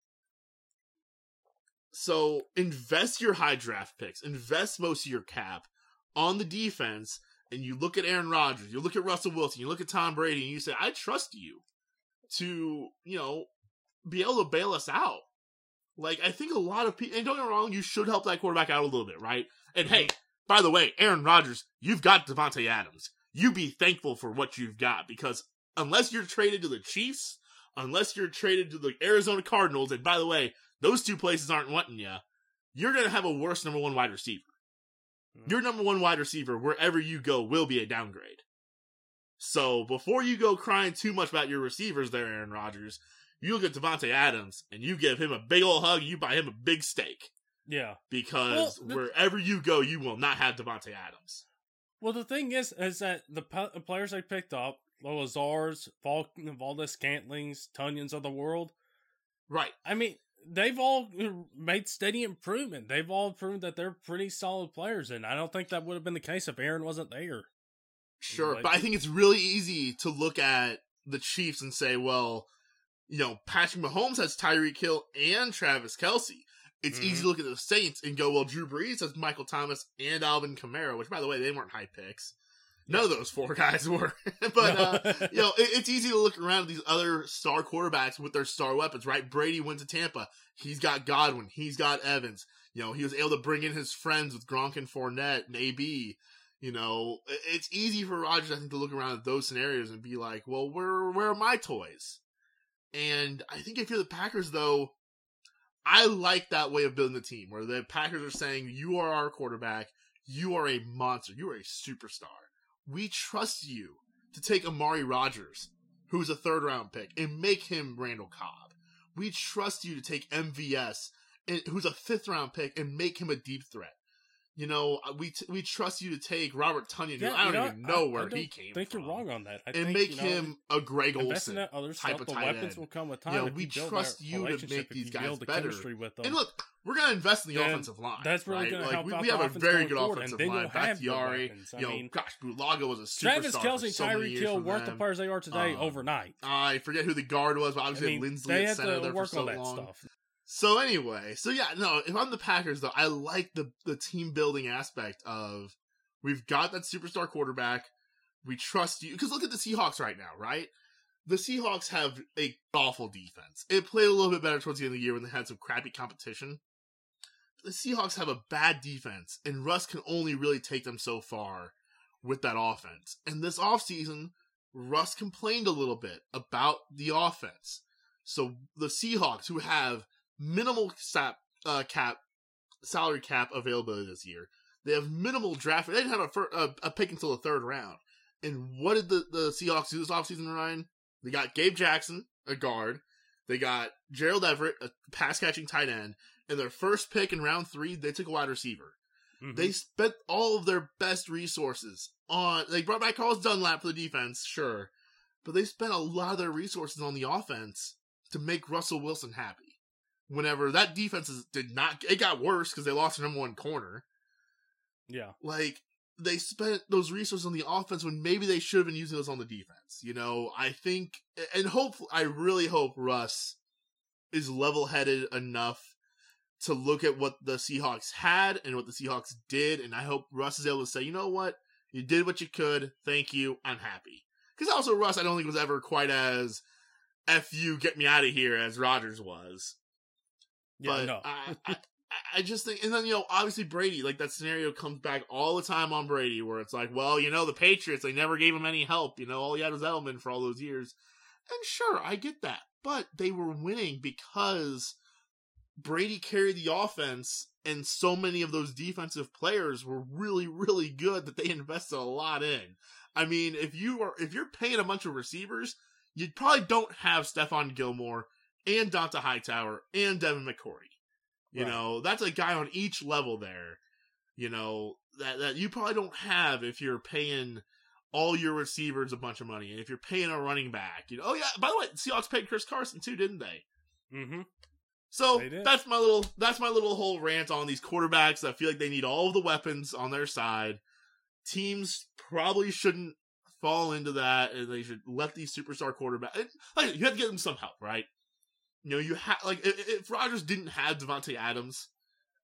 So invest your high draft picks, invest most of your cap on the defense and you look at Aaron Rodgers, you look at Russell Wilson, you look at Tom Brady, and you say, I trust you to, you know, be able to bail us out. Like, I think a lot of people, and don't get me wrong, you should help that quarterback out a little bit, right? And hey, by the way, Aaron Rodgers, you've got Davante Adams. You be thankful for what you've got because unless you're traded to the Chiefs, unless you're traded to the Arizona Cardinals, and by the way, those two places aren't wanting you, you're going to have a worse number one wide receiver. Mm-hmm. Your number one wide receiver, wherever you go, will be a downgrade. So before you go crying too much about your receivers there, Aaron Rodgers, you look at Davante Adams and you give him a big old hug, you buy him a big steak. Yeah. Because well, the, wherever you go, you will not have Davante Adams. Well, the thing is, is that the players they picked up, the Lazards, Valdes-Scantlings, Tonyans of the world. Right. I mean, they've all made steady improvement. They've all proved that they're pretty solid players, and I don't think that would have been the case if Aaron wasn't there. Sure, like, but I think it's really easy to look at the Chiefs and say, well, you know, Patrick Mahomes has Tyreek Hill and Travis Kelce. It's mm-hmm. easy to look at the Saints and go, well, Drew Brees has Michael Thomas and Alvin Kamara, which, by the way, they weren't high picks. None of those four guys were. but, uh, you know, it, it's easy to look around at these other star quarterbacks with their star weapons, right? Brady went to Tampa. He's got Godwin. He's got Evans. You know, he was able to bring in his friends with Gronk and Fournette and AB. You know, it's easy for Rodgers, I think, to look around at those scenarios and be like, well, where, where are my toys? And I think if you're the Packers, though, I like that way of building the team where the Packers are saying, you are our quarterback. You are a monster. You are a superstar. We trust you to take Amari Rodgers, who's a third round pick, and make him Randall Cobb. We trust you to take MVS, who's a fifth round pick, and make him a deep threat. You know, uh, we t- we trust you to take Robert Tonyan, yeah, I don't know, even know I, where I he came I think from. you're wrong on that. I and think, make you know, him a Greg Olsen that other type stuff, of the tight weapons end. will come with time. If we trust you to make these guys better. With them. And look, we're going to invest in the then offensive line. That's really right? going like, to help we, we have a very good forward, offensive line. the Bakhtiari. I you know, mean, gosh, Bulaga was a superstar Travis Kelce, so many Tyreek years Hill for weren't the players they are today Um, overnight. I forget who the guard was, but obviously mean, Linsley at center there for so that long. So anyway, so yeah, no, if I'm the Packers though, I like the the team building aspect of we've got that superstar quarterback. We trust you because look at the Seahawks right now, right? The Seahawks have a awful defense. It played a little bit better towards the end of the year when they had some crappy competition. The Seahawks have a bad defense, and Russ can only really take them so far with that offense. And this offseason, Russ complained a little bit about the offense. So the Seahawks, who have minimal sap, uh, cap salary cap availability this year, they have minimal draft. They didn't have a, fir- a, a pick until the third round. And what did the, the Seahawks do this offseason, Ryan? They got Gabe Jackson, a guard. They got Gerald Everett, a pass catching tight end. And their first pick in round three, they took a wide receiver. Mhm. They spent all of their best resources on. They brought back Carlos Dunlap for the defense, sure, but they spent a lot of their resources on the offense to make Russell Wilson happy. Whenever that defense is, did not, it got worse because they lost their number one corner. yeah. Like they spent those resources on the offense when maybe they should have been using those on the defense. You know, I think, and hopefully, I really hope Russ is level headed enough to look at what the Seahawks had and what the Seahawks did, and I hope Russ is able to say, you know what, you did what you could. Thank you. I'm happy. Because also Russ, I don't think was ever quite as "f you, get me out of here" as Rodgers was. Yeah, but no. I, I, I just think, and then you know, obviously Brady, like that scenario comes back all the time on Brady, where it's like, well, you know, the Patriots, they never gave him any help. You know, all he had was Edelman for all those years, and sure, I get that, but they were winning because Brady carried the offense, and so many of those defensive players were really, really good that they invested a lot in. I mean, if you are if you're paying a bunch of receivers, you probably don't have Stephon Gilmore and Dont'a Hightower and Devin McCourty. You Right. know, that's a guy on each level there. You know, that that you probably don't have if you're paying all your receivers a bunch of money. And if you're paying a running back, you know, oh yeah, by the way, Seahawks paid Chris Carson too, didn't they? Mm-hmm. So that's my little that's my little whole rant on these quarterbacks I feel like they need all of the weapons on their side. Teams probably shouldn't fall into that, and they should let these superstar quarterbacks. Like you have to give them some help, right? You know, you have like if, if Rodgers didn't have Davante Adams,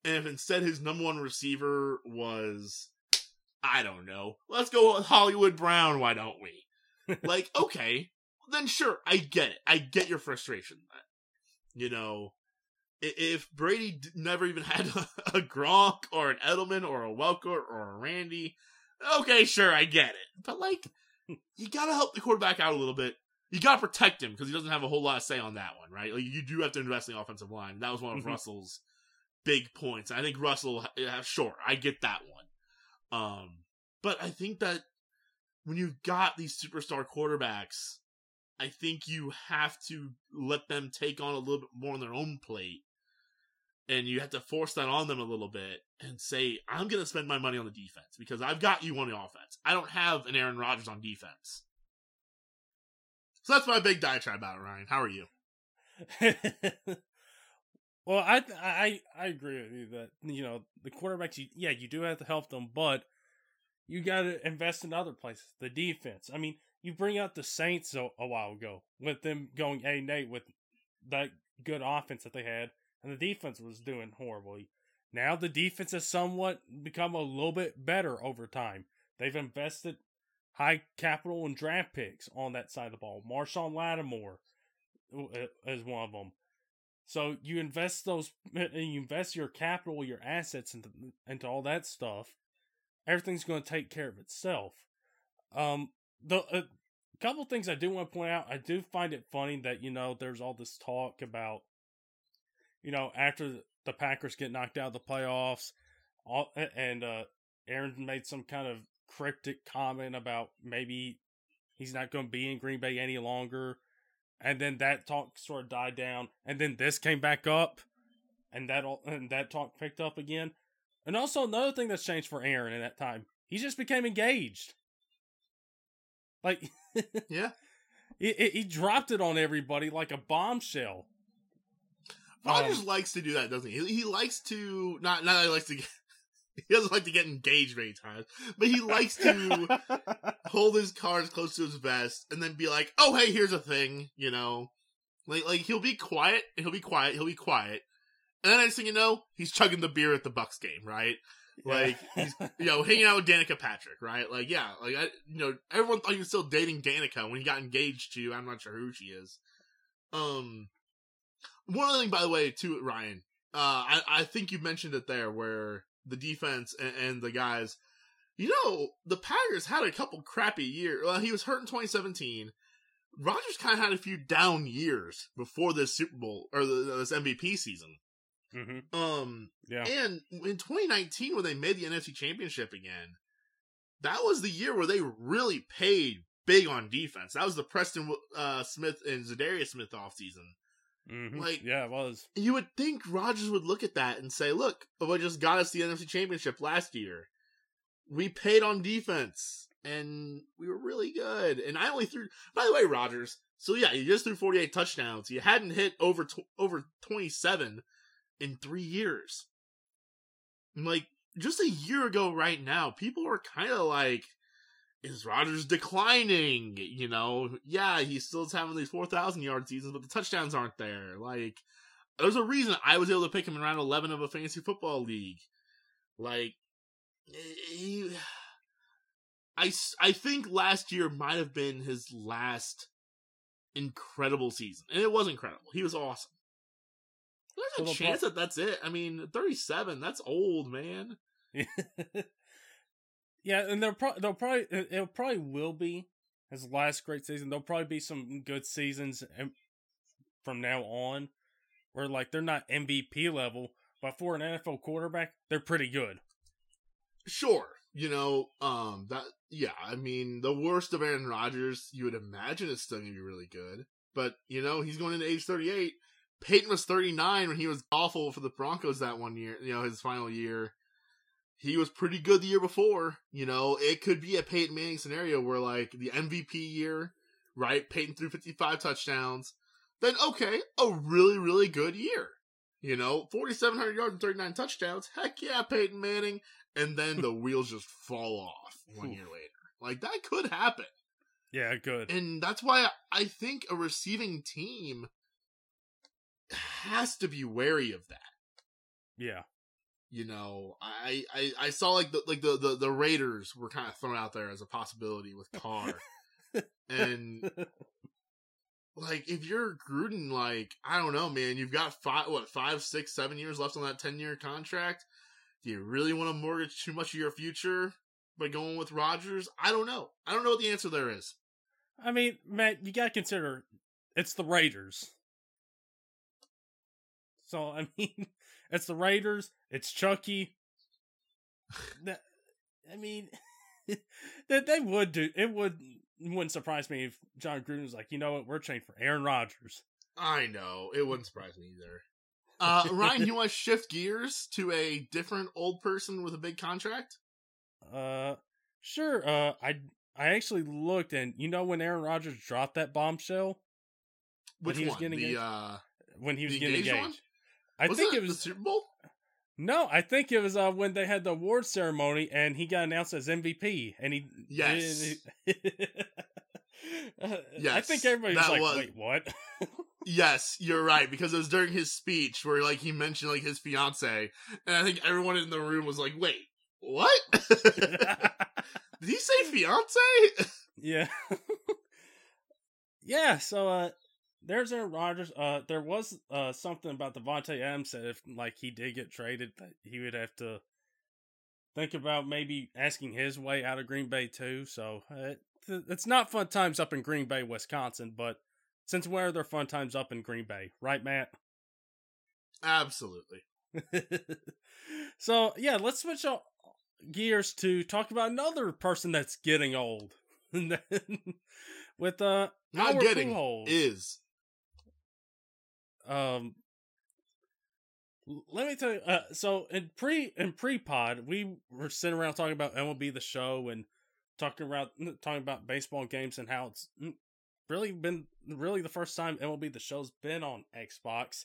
and if instead his number one receiver was, I don't know, let's go with Hollywood Brown. Why don't we? like, okay, then sure, I get it. I get your frustration. You know, if Brady d- never even had a, a Gronk or an Edelman or a Welker or a Randy, okay, sure, I get it. But like, you gotta help the quarterback out a little bit. You gotta protect him because he doesn't have a whole lot of say on that one, right? Like, you do have to invest in the offensive line. That was one of Mhm. Russell's big points. I think Russell, yeah, sure, I get that one. Um, but I think that when you've got these superstar quarterbacks, I think you have to let them take on a little bit more on their own plate. And you have to force that on them a little bit and say, I'm going to spend my money on the defense because I've got you on the offense. I don't have an Aaron Rodgers on defense. So that's my big diatribe about Ryan. How are you? well, I I I agree with you that you know the quarterbacks. You, yeah, you do have to help them, but you got to invest in other places. The defense. I mean, you bring out the Saints a, a while ago with them going a Nate with that good offense that they had, and the defense was doing horribly. Now the defense has somewhat become a little bit better over time. They've invested high capital and draft picks on that side of the ball. Marshon Lattimore uh, is one of them. So you invest those, you invest your capital, your assets into into all that stuff. Everything's going to take care of itself. Um, the uh, couple things I do want to point out. I do find it funny that you know there's all this talk about, you know, after the Packers get knocked out of the playoffs, all and uh, Aaron made some kind of cryptic comment about maybe he's not going to be in Green Bay any longer and then that talk sort of died down, and then this came back up, and that all, and that talk picked up again. And also another thing that's changed for Aaron in that time, he just became engaged. Like, yeah, he, he dropped it on everybody like a bombshell. Rodgers um, likes to do that, doesn't he? He likes to not not that he likes to get he doesn't like to get engaged many times, but he likes to hold his cards close to his vest and then be like, "Oh, hey, here's a thing," you know. Like, like he'll be quiet, he'll be quiet, he'll be quiet, and then next thing you know, he's chugging the beer at the Bucks game, right? Like he's you know hanging out with Danica Patrick, right? Like yeah, like I you know everyone thought he was still dating Danica when he got engaged to I'm not sure who she is. Um, one other thing by the way, too, Ryan. Uh, I I think you mentioned it there where the defense and, and the guys. You know, the Packers had a couple crappy years. Well, he was hurt in 2017. Rodgers kind of had a few down years before this Super Bowl or the, this MVP season. Mm-hmm. Um, yeah. And in 2019, when they made the NFC Championship again, that was the year where they really paid big on defense. That was the Preston uh, Smith and Za'Darius Smith offseason. Mm-hmm. Like, yeah, it was. You would think Rodgers would look at that and say, "Look, what just got us the NFC Championship last year. We paid on defense, and we were really good. And I only threw. By the way, Rodgers. So yeah, you just threw 48 touchdowns. You hadn't hit over tw- over 27 in three years. like just a year ago, right now, people were kind of like, is Rodgers declining? You know, yeah, he still's having these 4,000 yard seasons, but the touchdowns aren't there. Like, there's a reason I was able to pick him in round 11 of a fantasy football league. Like, he, I, I think last year might have been his last incredible season. And it was incredible. He was awesome. There's a chance that that's it. I mean, 37, that's old, man. Yeah, and they'll probably they'll probably it probably will be his last great season. There'll probably be some good seasons from now on, where like they're not MVP level, but for an NFL quarterback, they're pretty good. Sure, you know, um, that yeah, I mean, the worst of Aaron Rodgers, you would imagine it's still gonna be really good, but you know, he's going into age thirty eight. Peyton was thirty nine when he was awful for the Broncos that one year, you know, his final year he was pretty good the year before. You know, it could be a Peyton Manning scenario where like the MVP year, right? Peyton threw 55 touchdowns. Then okay, a really, really good year. You know, 4,700 yards and 39 touchdowns. Heck yeah, Peyton Manning. And then the wheels just fall off one year later. Like that could happen. Yeah, good. And that's why I think a receiving team has to be wary of that. Yeah. You know, I, I I saw like the like the, the, the Raiders were kind of thrown out there as a possibility with Carr, and like if you're Gruden, like I don't know, man, you've got five what five six seven years left on that ten year contract. Do you really want to mortgage too much of your future by going with Rodgers? I don't know. I don't know what the answer there is. I mean, Matt, you gotta consider it's the Raiders. So I mean, it's the Raiders. It's Chucky. I mean, that they would do. It would wouldn't surprise me if Jon Gruden was like, you know what, we're trading for Aaron Rodgers. I know it wouldn't surprise me either. Uh, Ryan, you want to shift gears to a different old person with a big contract? Uh, sure. Uh, I I actually looked, and you know when Aaron Rodgers dropped that bombshell, which he was one? Getting the, engaged, uh, when he was getting engaged. One? I was think it was the Super Bowl. No, I think it was uh, when they had the award ceremony and he got announced as MVP, and he yes, he, yes, I think everybody was like, was, "Wait, what?" yes, you're right because it was during his speech where like he mentioned like his fiance, and I think everyone in the room was like, "Wait, what? Did he say fiance? yeah. yeah, so uh there's Aaron Rodgers. Uh there was uh something about Davante Adams said if like he did get traded that he would have to think about maybe asking his way out of Green Bay too. So uh, it's not fun times up in Green Bay, Wisconsin, but since where are there fun times up in Green Bay, right, Matt? Absolutely. so yeah, let's switch gears to talk about another person that's getting old. With uh, not getting Pujols. is um. Let me tell you. Uh, so in pre in pre pod, we were sitting around talking about MLB the show and talking about talking about baseball games and how it's really been really the first time MLB the show's been on Xbox.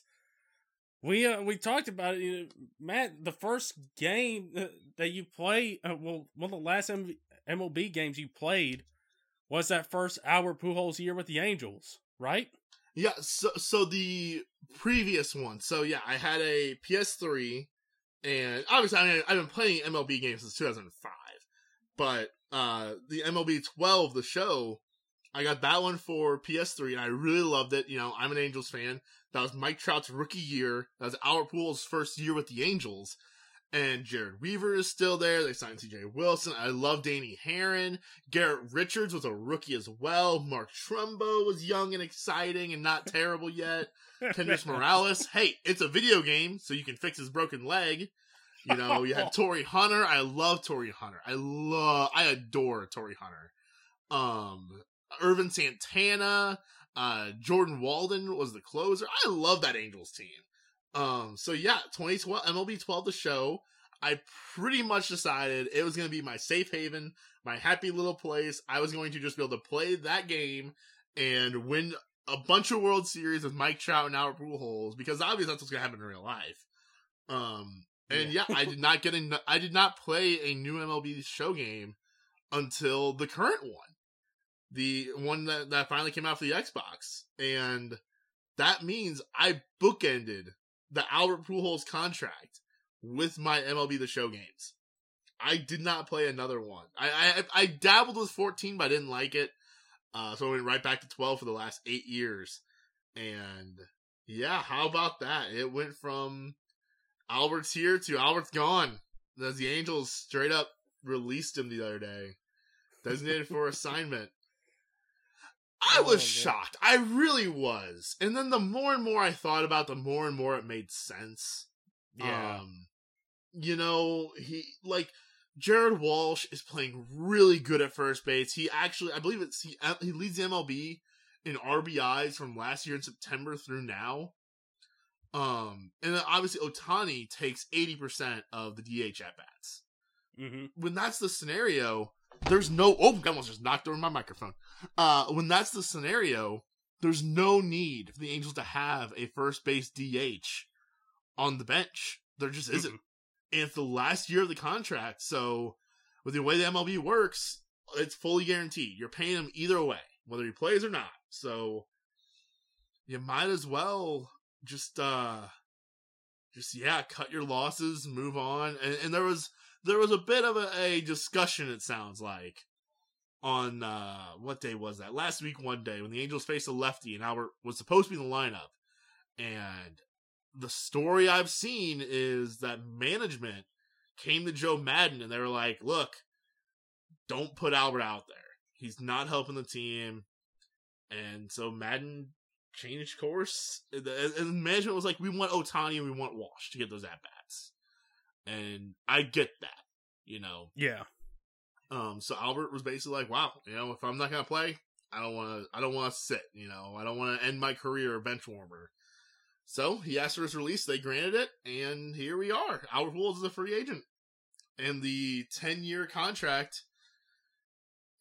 We uh, we talked about it, Matt. The first game that you play, uh, well, one of the last MLB games you played was that first Albert Pujols year with the Angels, right? Yeah. So so the previous one. So yeah, I had a PS3, and obviously I mean, I've been playing MLB games since 2005, but uh the MLB 12, the show, I got that one for PS3, and I really loved it. You know, I'm an Angels fan. That was Mike Trout's rookie year. That was Albert Pujols' first year with the Angels. And Jered Weaver is still there. They signed CJ Wilson. I love Danny Haren. Garrett Richards was a rookie as well. Mark Trumbo was young and exciting and not terrible yet. Kendrys Morales. Hey, it's a video game, so you can fix his broken leg. You know, you had Torii Hunter. I love Torii Hunter. I love, I adore Torii Hunter. Um, Ervin Santana. Uh, Jordan Walden was the closer. I love that Angels team. Um, so yeah, 2012 MLB 12 the show. I pretty much decided it was going to be my safe haven, my happy little place. I was going to just be able to play that game and win a bunch of World Series with Mike Trout and Albert Pujols because obviously that's what's going to happen in real life. Um, and yeah. yeah, I did not get in. I did not play a new MLB show game until the current one the one that, that finally came out for the Xbox. And that means I bookended the Albert Pujols contract with my MLB The Show games. I did not play another one. I I, I dabbled with 14, but I didn't like it. Uh, so I went right back to 12 for the last eight years. And yeah, how about that? It went from Albert's here to Albert's gone. As the Angels straight up released him the other day, designated for assignment. I was oh, shocked. I really was. And then the more and more I thought about, the more and more it made sense. Yeah. Um, you know, he like Jared Walsh is playing really good at first base. He actually, I believe it's he, he leads the MLB in RBIs from last year in September through now. Um, and then obviously Ohtani takes eighty percent of the DH at bats. Mm-hmm. When that's the scenario, there's no oh I almost just knocked over my microphone. Uh when that's the scenario, there's no need for the Angels to have a first base DH on the bench. There just isn't. Mm-hmm. And it's the last year of the contract, so with the way the MLB works, it's fully guaranteed. You're paying him either way, whether he plays or not. So you might as well just uh just yeah, cut your losses, move on. And, and there was there was a bit of a, a discussion. It sounds like on uh, what day was that? Last week, one day when the Angels faced a lefty and Albert was supposed to be in the lineup, and the story I've seen is that management came to Joe Maddon and they were like, "Look, don't put Albert out there. He's not helping the team." And so Maddon changed course, and management was like, "We want Ohtani and we want Walsh to get those at bats." And I get that, you know. Yeah. Um. So Albert was basically like, "Wow, you know, if I'm not gonna play, I don't want to. I don't want to sit. You know, I don't want to end my career a bench warmer." So he asked for his release. They granted it, and here we are. Albert Pujols is a free agent, and the 10 year contract.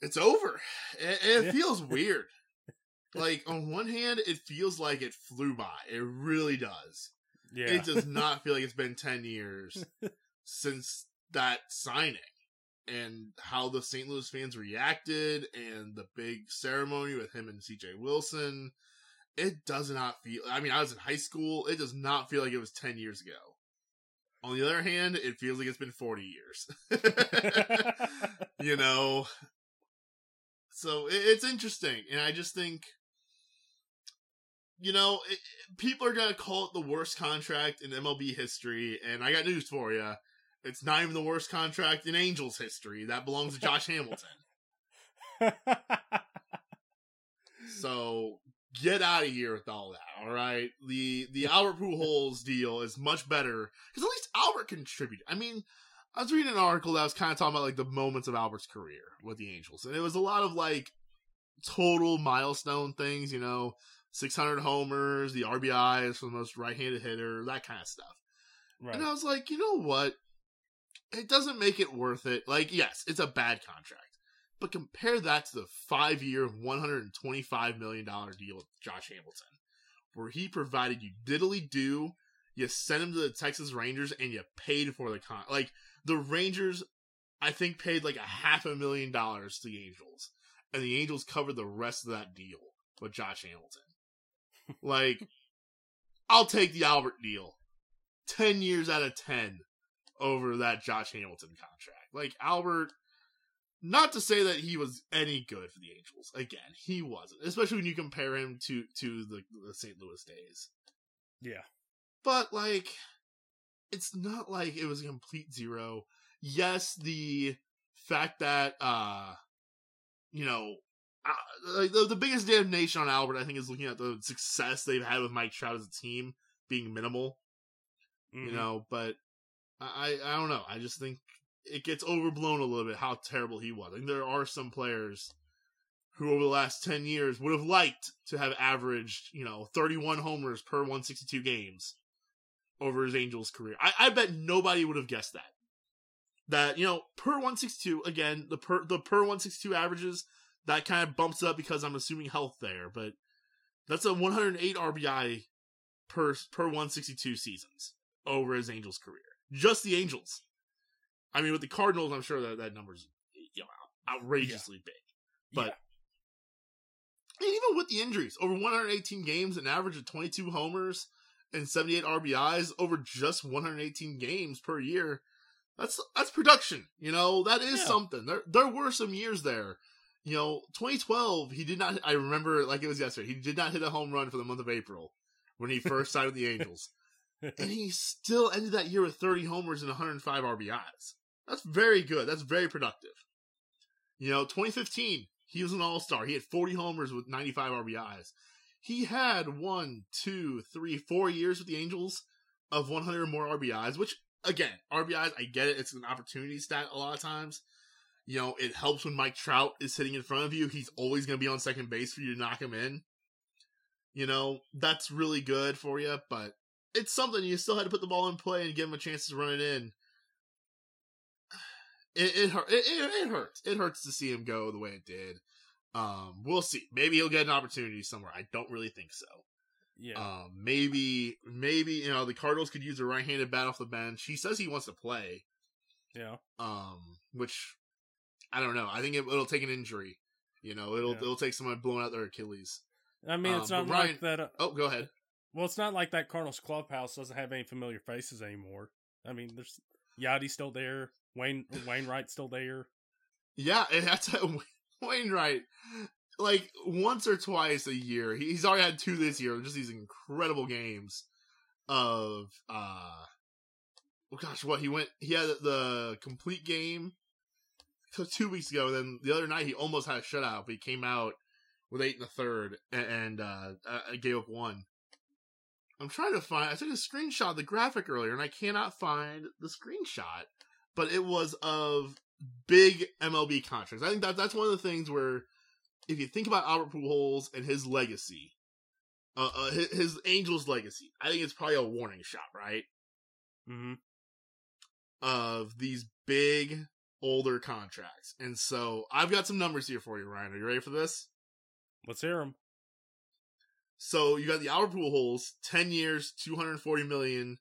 It's over. It, it yeah. feels weird. like on one hand, it feels like it flew by. It really does. Yeah. It does not feel like it's been 10 years since that signing and how the St. Louis fans reacted and the big ceremony with him and CJ Wilson. It does not feel, I mean, I was in high school. It does not feel like it was 10 years ago. On the other hand, it feels like it's been 40 years. you know? So it's interesting. And I just think, you know, it, people are going to call it the worst contract in MLB history. And I got news for you. It's not even the worst contract in Angels history. That belongs to Josh Hamilton. So get out of here with all that. All right, the the Albert Pujols deal is much better because at least Albert contributed. I mean, I was reading an article that was kind of talking about like the moments of Albert's career with the Angels, and it was a lot of like total milestone things. You know, 600 homers, the RBIs for the most right-handed hitter, that kind of stuff. right. And I was like, you know what? It doesn't make it worth it. Like, yes, it's a bad contract. But compare that to the five year, $125 million deal with Josh Hamilton, where he provided you diddly do, you sent him to the Texas Rangers, and you paid for the con. Like, the Rangers, I think, paid like a half a million dollars to the Angels, and the Angels covered the rest of that deal with Josh Hamilton. Like, I'll take the Albert deal. 10 years out of 10 over that Josh Hamilton contract. Like Albert, not to say that he was any good for the Angels. Again, he wasn't, especially when you compare him to to the, the St. Louis days. yeah. But like, it's not like it was a complete zero. Yes, the fact that uh, you know. Uh, like the, the biggest damnation on Albert, I think, is looking at the success they've had with Mike Trout as a team being minimal you Mhm. know. But I, I don't know. I just think it gets overblown a little bit how terrible he was. I think there are some players who, over the last ten years, would have liked to have averaged, you know, thirty-one homers per one sixty-two games over his Angels career. I, I bet nobody would have guessed that. That you know, per one sixty-two again, the per the per one sixty-two averages that kind of bumps up because I'm assuming health there, but that's a 108 RBI per per 162 seasons over his Angels career. Just the Angels. I mean, with the Cardinals, I'm sure that that number's you know, outrageously big. But and even with the injuries, over 118 games, an average of 22 homers and 78 RBIs over just 118 games per year. That's that's production. You know that is Yeah. something. There there were some years there. You know, 2012, he did not. I remember like it was yesterday. He did not hit a home run for the month of April when he first signed with the Angels and he still ended that year with 30 homers and 105 RBIs. That's very good. That's very productive. You know, 2015, he was an all star. He had 40 homers with 95 RBIs. He had one, two, three, four years with the Angels of 100 or more RBIs, which, again, RBIs, I get it. It's an opportunity stat a lot of times. You know, it helps when Mike Trout is sitting in front of you. He's always going to be on second base for you to knock him in. You know, that's really good for you, but it's something you still had to put the ball in play and give him a chance to run it in. It it, hurt, it, it, it hurts. It hurts to see him go the way it did. Um, we'll see. Maybe he'll get an opportunity somewhere. I don't really think so. yeah. Um, maybe maybe you know the Cardinals could use a right-handed bat off the bench. He says he wants to play. yeah. Um, which I don't know. I think it, it'll take an injury. You know, it'll Yeah. it'll take someone blowing out their Achilles. I mean, it's um, not but like that. Uh, Oh, go ahead. well, it's not like that Cardinals clubhouse doesn't have any familiar faces anymore. I mean, there's Yadi's still there. Wayne Wainwright's still there. Yeah, and that's Wainwright. Like once or twice a year, he's already had two this year. Just these incredible games of uh, oh gosh, what he went. He had the complete game t- two weeks ago. Then the other night, he almost had a shutout, but he came out with eight in the third and, and uh, uh, gave up one. I'm trying to find. I took a screenshot of the graphic earlier, and I cannot find the screenshot. But it was of big MLB contracts. I think that that's one of the things where, if you think about Albert Pujols and his legacy, uh, uh his, his Angels legacy, I think it's probably a warning shot, right? Mm-hmm. Of these big older contracts, and so I've got some numbers here for you, Ryan. Are you ready for this? Let's hear them. So you got the Albert Pujols, ten years, two hundred forty million,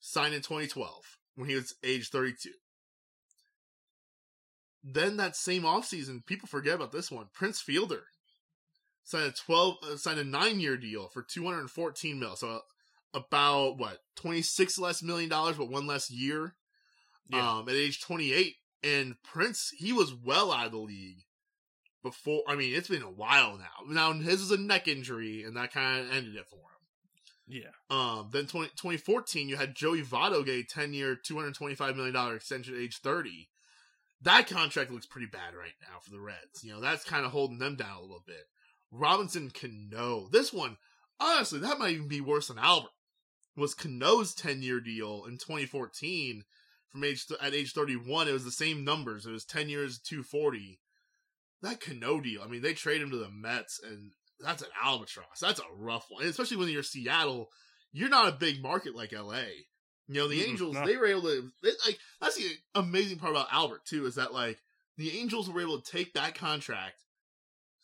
signed in 2012 when he was age 32. Then that same offseason, people forget about this one. Prince Fielder signed a 12, uh, signed a nine year deal for 214 mil, so about what twenty six less million dollars, but one less year. Yeah. Um, at age twenty eight, and Prince he was well out of the league before. I mean, it's been a while now. Now his was a neck injury, and that kind of ended it for him. Yeah. Um. Then 20, 2014, you had Joey Votto get a ten year, two hundred twenty five million dollar extension at age thirty. That contract looks pretty bad right now for the Reds. You know, that's kind of holding them down a little bit. Robinson Cano. This one, honestly, that might even be worse than Albert. Was Cano's 10 year deal in 2014 from age th- at age 31. It was the same numbers. It was 10 years, 240. That Cano deal, I mean, they trade him to the Mets, and that's an albatross. That's a rough one, and especially when you're Seattle. You're not a big market like LA. You know, the mm Angels, no. they were able to, they, like, that's the amazing part about Albert, too, is that, like, the Angels were able to take that contract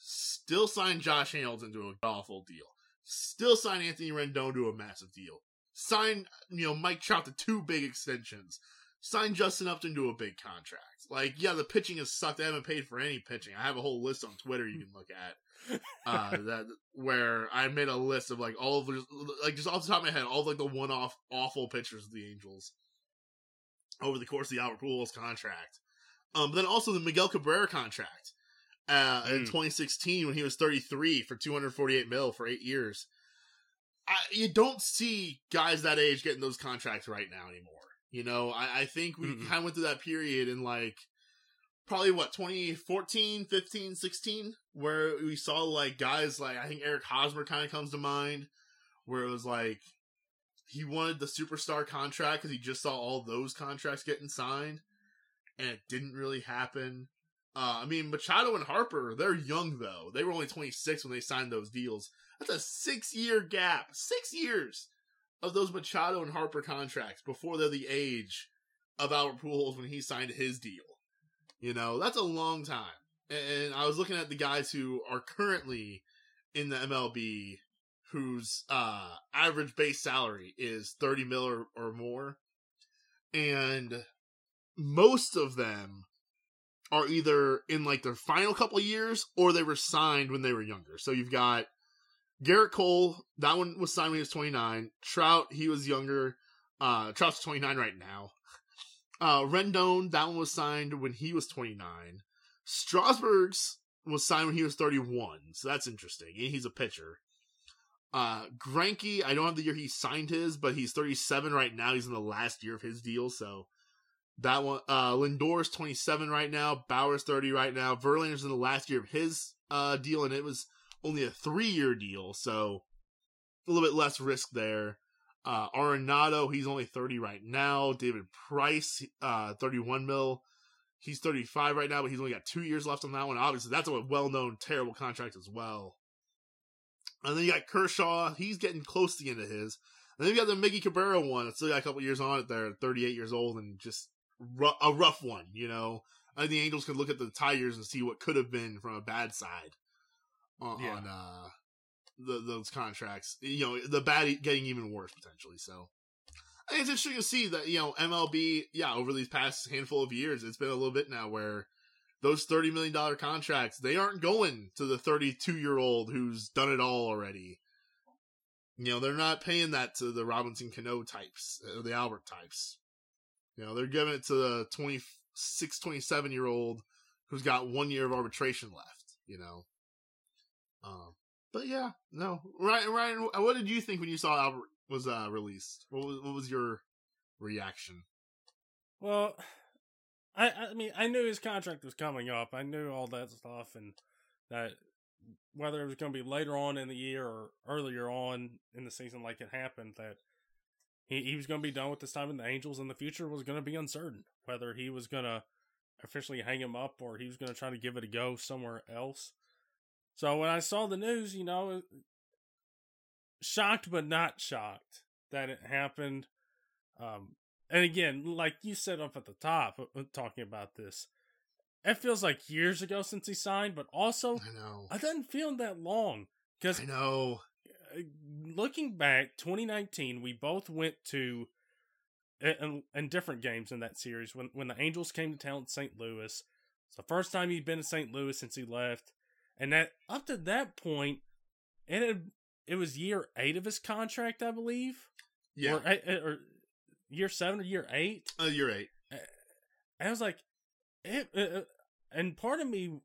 Still sign Josh Hamilton to an awful deal. Still sign Anthony Rendon to a massive deal. Sign, you know, Mike Trout to two big extensions. Sign Justin Upton to a big contract. Like, yeah, the pitching has sucked. I haven't paid for any pitching. I have a whole list on Twitter you can look at. uh, that where I made a list of like all of the like just off the top of my head, all of like the one off awful pitchers of the Angels over the course of the Albert Pujols contract. Um, but then also the Miguel Cabrera contract uh, mm. in 2016 when he was 33 for 248 mil for eight years. I, you don't see guys that age getting those contracts right now anymore. You know, I, I think we mm kind of went through that period in like probably what 2014, 15, 16, where we saw like guys like I think Eric Hosmer kind of comes to mind, where it was like he wanted the superstar contract because he just saw all those contracts getting signed, and it didn't really happen. Uh, I mean, Machado and Harper, they're young though. They were only 26 when they signed those deals. That's a six year gap. Six years of those Machado and Harper contracts before they're the age of Albert Pujols when he signed his deal. You know, that's a long time. And I was looking at the guys who are currently in the MLB whose uh, average base salary is 30 mil or, or more. And most of them are either in like their final couple years or they were signed when they were younger. So you've got Gerrit Cole, that one was signed when he was 29. Trout, he was younger. Uh, Trout's 29 right now. Uh, Rendon, that one was signed when he was 29. Strasburg's was signed when he was 31, so that's interesting. He's a pitcher. Uh, I don't have the year he signed his, but he's 37 right now. He's in the last year of his deal, so that one, uh, Lindor's 27 right now. Bauer's 30 right now. Verlander's in the last year of his uh, deal, and it was only a three year deal, so a little bit less risk there. Uh, Arenado, he's only 30 right now. David Price, uh, 31 mil. He's 35 right now, but he's only got two years left on that one. Obviously, that's a well known, terrible contract as well. And then you got Kershaw. He's getting close to the end of his. And then you got the Miggy Cabrera one. It's still got a couple years on it there, 38 years old, and just a rough one, you know. Think the Angels could look at the Tigers and see what could have been from a bad side on, yeah. on uh, the, those contracts. You know, the bad getting even worse potentially. So I think it's interesting to see that you know MLB, yeah, over these past handful of years, it's been a little bit now where those thirty million dollar contracts they aren't going to the thirty two year old who's done it all already. You know, they're not paying that to the Robinson Cano types, or the Albert types. You know, they're giving it to the 26, 27 year old who's got one year of arbitration left, you know. Um, but yeah, no. Ryan, Ryan, what did you think when you saw Albert was uh, released? What was, what was your reaction? Well, I I mean, I knew his contract was coming up. I knew all that stuff and that whether it was going to be later on in the year or earlier on in the season like it happened that he, he was going to be done with this time in the Angels, and the future was going to be uncertain whether he was going to officially hang him up or he was going to try to give it a go somewhere else. So when I saw the news, you know, shocked but not shocked that it happened. Um, and again, like you said up at the top, uh, uh, talking about this, it feels like years ago since he signed, but also I know it doesn't feel that long because I know looking back, 2019, we both went to in, in, different games in that series when when the Angels came to town in St. Louis. It's the first time he'd been in St. Louis since he left, and that up to that point, it had, it was year eight of his contract, I believe. Yeah, or, or year seven or year eight. uh, you're right. And I was like, it, uh, and part of me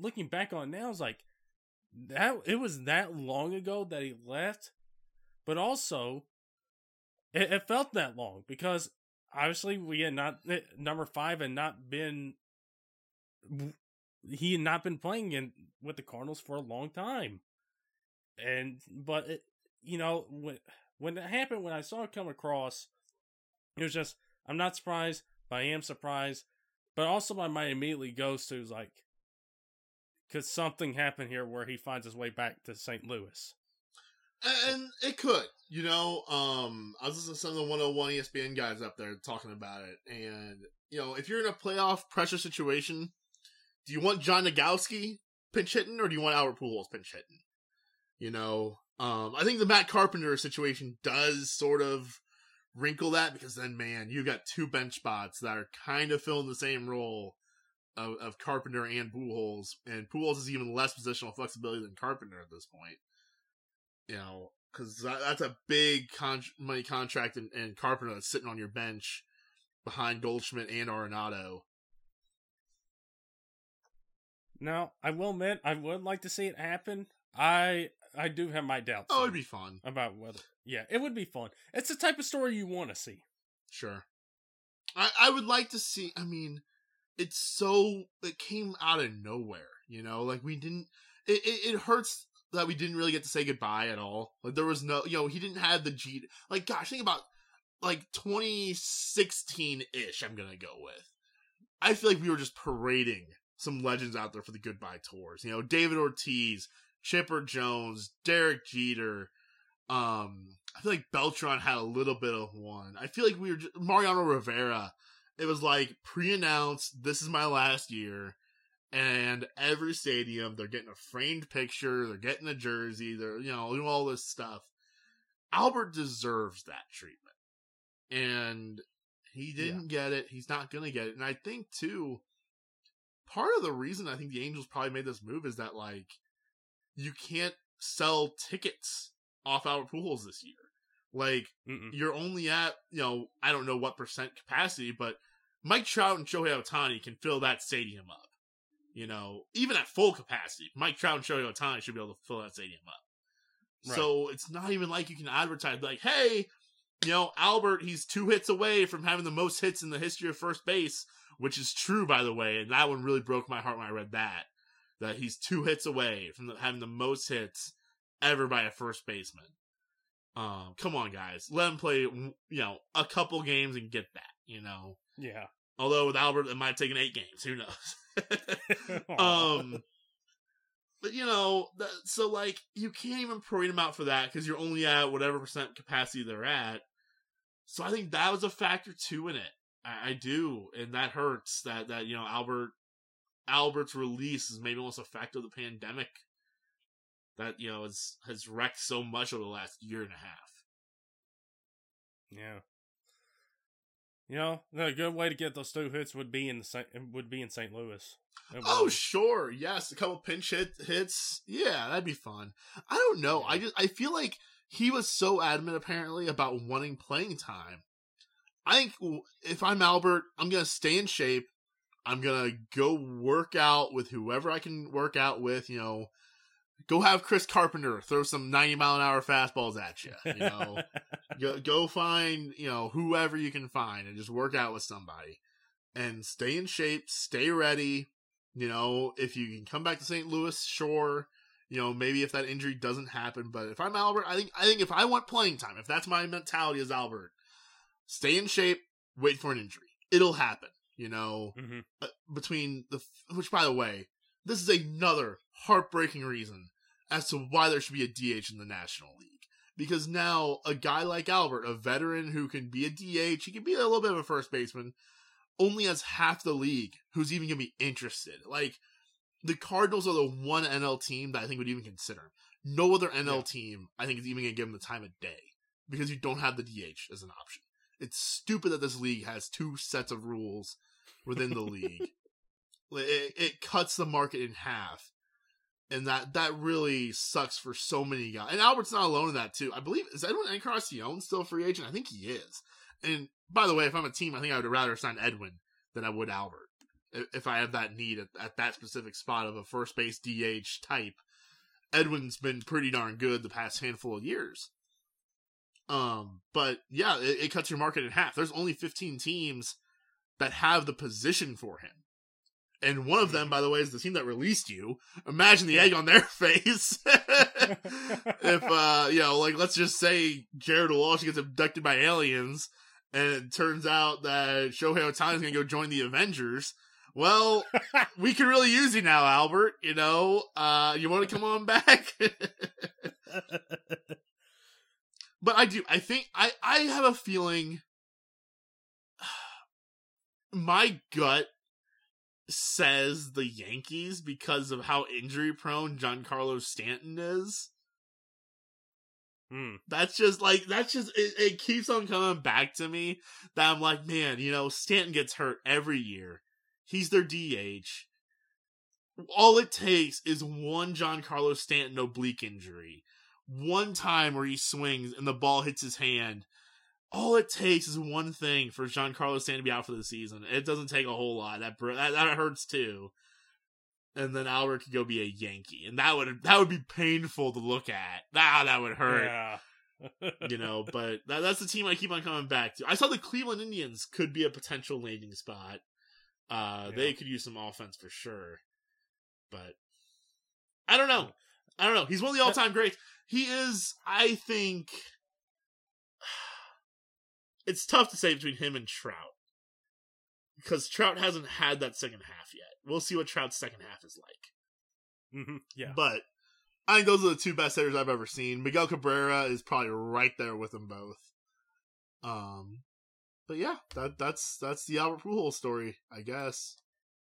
looking back on now is like that it was that long ago that he left, but also it, it felt that long because obviously we had not eh, number five had not been he had not been playing in with the Cardinals for a long time, and but it, you know when when it happened when I saw it come across, it was just I'm not surprised, but I am surprised, but also my mind immediately goes to like, could something happen here where he finds his way back to St. Louis? And it could, you know. Um, I was listening to some of the 101 ESPN guys up there talking about it, and you know, if you're in a playoff pressure situation, do you want John Nogowski pinch hitting, or do you want Albert Pujols pinch hitting? You know, um, I think the Matt Carpenter situation does sort of wrinkle that because then, man, you got two bench spots that are kind of filling the same role of, of Carpenter and Pujols, and Pujols is even less positional flexibility than Carpenter at this point you know, because that, that's a big con- money contract and, and Carpenter that's sitting on your bench behind Goldschmidt and Arenado. Now, I will admit, I would like to see it happen. I I do have my doubts. Oh, it'd be fun. about whether. Yeah, it would be fun. It's the type of story you want to see. Sure. I, I would like to see, I mean, it's so, it came out of nowhere, you know, like we didn't, it, it, it hurts that we didn't really get to say goodbye at all. Like there was no, you know, he didn't have the G. Like gosh, think about like 2016 ish. I'm gonna go with. I feel like we were just parading some legends out there for the goodbye tours. You know, David Ortiz, Chipper Jones, Derek Jeter. Um, I feel like Beltran had a little bit of one. I feel like we were just, Mariano Rivera. It was like pre-announced. This is my last year and every stadium they're getting a framed picture, they're getting a jersey, they're you know doing all this stuff. Albert deserves that treatment, and he didn't get it. He's not gonna get it, and I think too. Part of the reason I think the Angels probably made this move is that like you can't sell tickets off Albert Pujols this year. Like Mm-mm. you're only at you know I don't know what percent capacity, but Mike Trout and Shohei Ohtani can fill that stadium up. You know, even at full capacity, Mike Trout and Shohei Ohtani should be able to fill that stadium up. Right. So it's not even like you can advertise like, hey, you know, Albert, he's two hits away from having the most hits in the history of first base, which is true, by the way. And that one really broke my heart when I read that. That he's two hits away from the, having the most hits ever by a first baseman. Um, come on, guys, let him play, you know, a couple games and get that. You know, Yeah. although with Albert, it might have taken eight games. Who knows? Um but you know that, so like you can't even parade them out for that because you're only at whatever percent capacity they're at so i think that was a factor too in it i, I do and that hurts that that you know albert albert's release is maybe almost a factor of the pandemic that you know has has wrecked so much over the last year and a half Yeah. You know, a good way to get those two hits would be in the Saint, would be in St. Louis. Oh sure, yes, a couple pinch hit hits. Yeah, that'd be fun. I don't know. I just I feel like he was so adamant apparently about wanting playing time. I think if I'm Albert, I'm gonna stay in shape. I'm gonna go work out with whoever I can work out with. You know, go have Chris Carpenter throw some 90 mile an hour fastballs at you. You know, go go find you know whoever you can find and just work out with somebody and stay in shape, stay ready. You know, if you can come back to St. Louis, sure. You know, maybe if that injury doesn't happen, but if I'm Albert, I think I think if I want playing time, if that's my mentality as Albert, stay in shape, wait for an injury. It'll happen. You know, Mhm. uh, between the which by the way, this is another heartbreaking reason as to why there should be a DH in the National League. Because now a guy like Albert, a veteran who can be a DH, he can be a little bit of a first baseman, only has half the league who's even going to be interested. Like the Cardinals are the one NL team that I think would even consider. him. No other NL Yeah. team I think is even going to give him the time of day because you don't have the DH as an option. It's stupid that this league has two sets of rules within the league. It, it cuts the market in half. and that that really sucks for so many guys. And Albert's not alone in that too. I believe is Edwin Encarnacion still a free agent? I think he is. And by the way, if I'm a team, I think I would rather sign Edwin than I would Albert if I have that need at, at that specific spot of a first base DH type. Edwin's been pretty darn good the past handful of years. Um, but yeah, it, it cuts your market in half. There's only 15 teams that have the position for him. And one of them, by the way, is the team that released you. Imagine the egg on their face. if, uh, you know, like, let's just say Jared Walsh gets abducted by aliens, and it turns out that Shohei is going to go join the Avengers. Well, we can really use you now, Albert. You know, uh, you want to come on back? But I do. I think I I have a feeling. My gut says the Yankees because of how injury prone Giancarlo Stanton is. Hmm. That's just like that's just it, it keeps on coming back to me that I'm like, man, you know, Stanton gets hurt every year. He's their DH. All it takes is one Giancarlo Stanton oblique injury. One time where he swings and the ball hits his hand. All it takes is one thing for Giancarlo Stanton to be out for the season. It doesn't take a whole lot. That that, that hurts too. And then Albert could go be a Yankee, and that would that would be painful to look at. Ah, that would hurt. Yeah. you know, but that, that's the team I keep on coming back to. I saw the Cleveland Indians could be a potential landing spot. Uh, Yeah. they could use some offense for sure, but I don't know. I don't know. He's one of the all-time greats. He is. I think it's tough to say between him and Trout because Trout hasn't had that second half yet. We'll see what Trout's second half is like. Mhm, yeah. But I think those are the two best hitters I've ever seen. Miguel Cabrera is probably right there with them both. Um, but yeah, that that's that's the Albert Pujols story, I guess.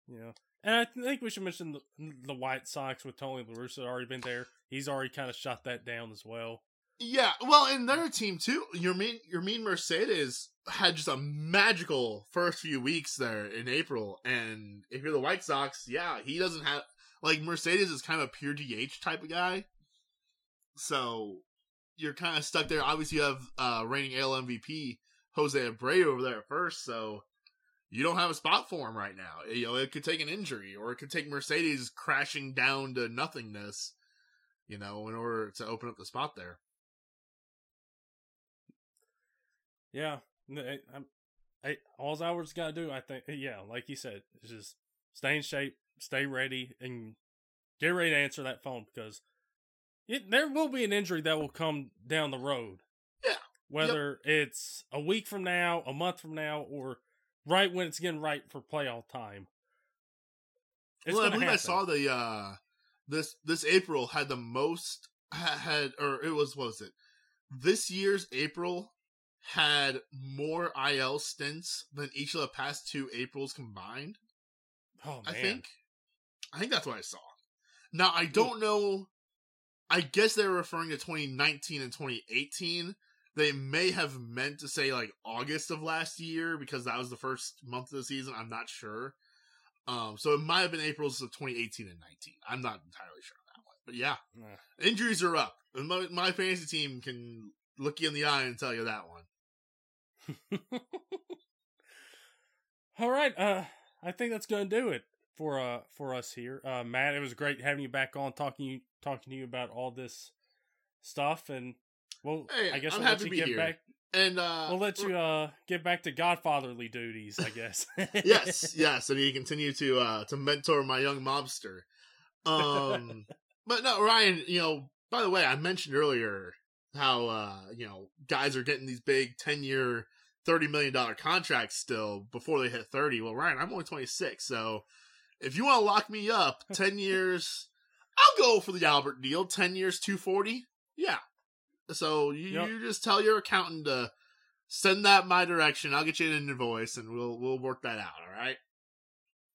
Yeah. And I think we should mention the, the White Sox with Tony La Russa already been there. He's already kind of shot that down as well. Yeah, well, in their team too, Yermin your mean Mercedes had just a magical first few weeks there in April, and if you're the White Sox, yeah, he doesn't have like Mercedes is kind of a pure DH type of guy, so you're kind of stuck there. Obviously, you have uh reigning AL MVP Jose Abreu over there first, so you don't have a spot for him right now. You know, it could take an injury, or it could take Mercedes crashing down to nothingness, you know, in order to open up the spot there. Yeah. I, I'm, all Albert's got to do, I think, yeah, like you said, is just stay in shape, stay ready, and get ready to answer that phone because it, there will be an injury that will come down the road. Yeah. Whether it's a week from now, a month from now, or right when it's getting right for playoff time. It's well, I believe I saw the uh this this April had the most had or it was what was it this year's April had more IL stints than each of the past two Aprils combined. Oh, I man. think I think that's what I saw. Now I don't know. I guess they're referring to 2019 and 2018. They may have meant to say like August of last year because that was the first month of the season. I'm not sure. Um, so it might have been April's of 2018 and 19. I'm not entirely sure on that one, but yeah, Nah. injuries are up. My, my fantasy team can look you in the eye and tell you that one. All right, uh, I think that's gonna do it for uh for us here. Uh, Matt, it was great having you back on talking you talking to you about all this stuff, and well, Hey, I guess I'm we'll let happy you to be get here. back. And uh, We'll let you uh get back to godfatherly duties, I guess. yes, yes, and you continue to uh to mentor my young mobster. Um, but no, Ryan. You know, by the way, I mentioned earlier how uh you know guys are getting these big ten year, thirty million dollar contracts still before they hit thirty. Well, Ryan, I'm only twenty six, so if you want to lock me up ten years, I'll go for the Albert deal. Ten years, two forty. Yeah. So you, Yep. you just tell your accountant to send that my direction. I'll get you an invoice, and we'll we'll work that out. All right.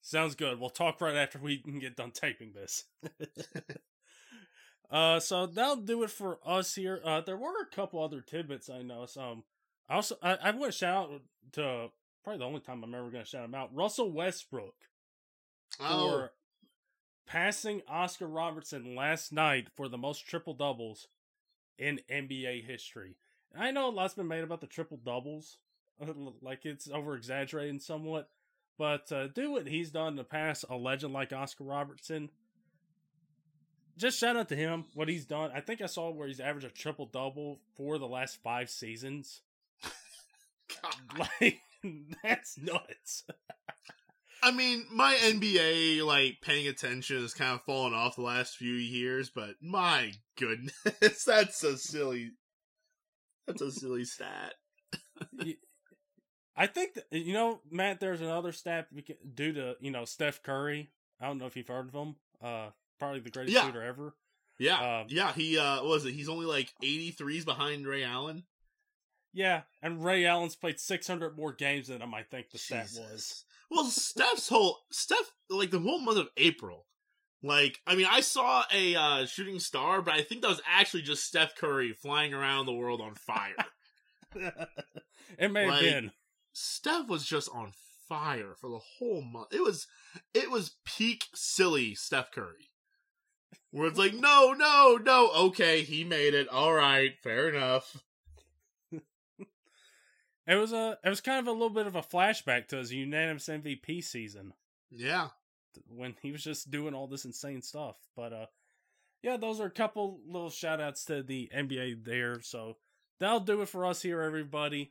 Sounds good. We'll talk right after we can get done taping this. uh, so that'll do it for us here. Uh, there were a couple other tidbits I know. Um, I also I, I want to shout out to probably the only time I'm ever going to shout him out. Russell Westbrook Oh, for passing Oscar Robertson last night for the most triple doubles in NBA history. I know a lot's been made about the triple doubles, like it's over exaggerating somewhat, but uh, do what he's done in the past, a legend like Oscar Robertson. Just shout out to him what he's done. I think I saw where he's averaged a triple double for the last five seasons. like that's nuts. I mean, my NBA like paying attention has kind of fallen off the last few years, but my goodness, that's a silly. That's a silly stat. I think that, you know, Matt. There's another stat due to you know Steph Curry. I don't know if you've heard of him. Uh, probably the greatest Yeah. shooter ever. Yeah, Um, yeah. He uh, what was it? He's only like 83s behind Ray Allen. Yeah, and Ray Allen's played 600 more games than him. I think the stat was. Well, Steph's whole Steph like the whole month of April. Like, I mean, I saw a uh, shooting star, but I think that was actually just Steph Curry flying around the world on fire. it may have been. Steph was just on fire for the whole month. It was it was peak silly Steph Curry. Where it's like, no, no, no, okay, he made it. All right, fair enough. It was a. It was kind of a little bit of a flashback to his unanimous MVP season Yeah. when he was just doing all this insane stuff. But uh, yeah, those are a couple little shout outs to the NBA there. So that'll do it for us here, everybody.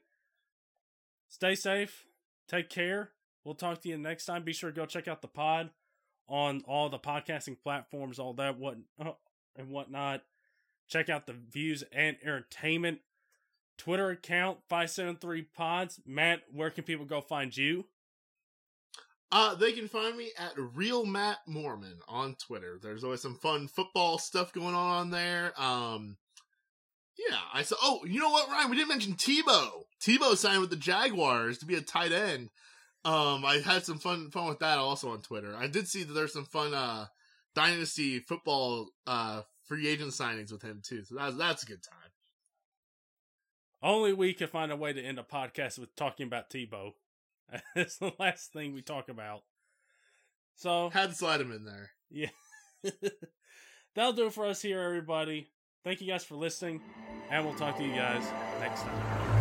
Stay safe. Take care. We'll talk to you next time. Be sure to go check out the pod on all the podcasting platforms, all that what and whatnot. Check out the views and entertainment Twitter account five seven three pods. Matt, where can people go find you? Uh, they can find me at Real Matt Mormann on Twitter. There's always some fun football stuff going on there. Um, yeah, I saw. Oh, you know what, Ryan? We didn't mention Tebow. Tebow signed with the Jaguars to be a tight end. Um, I had some fun fun with that also on Twitter. I did see that there's some fun uh dynasty football uh free agent signings with him too. So that's that's a good time. Only we can find a way to end a podcast with talking about Tebow. That's the last thing we talk about. So Had to slide him in there. yeah, that'll do it for us here, everybody. Thank you guys for listening, and we'll talk to you guys next time.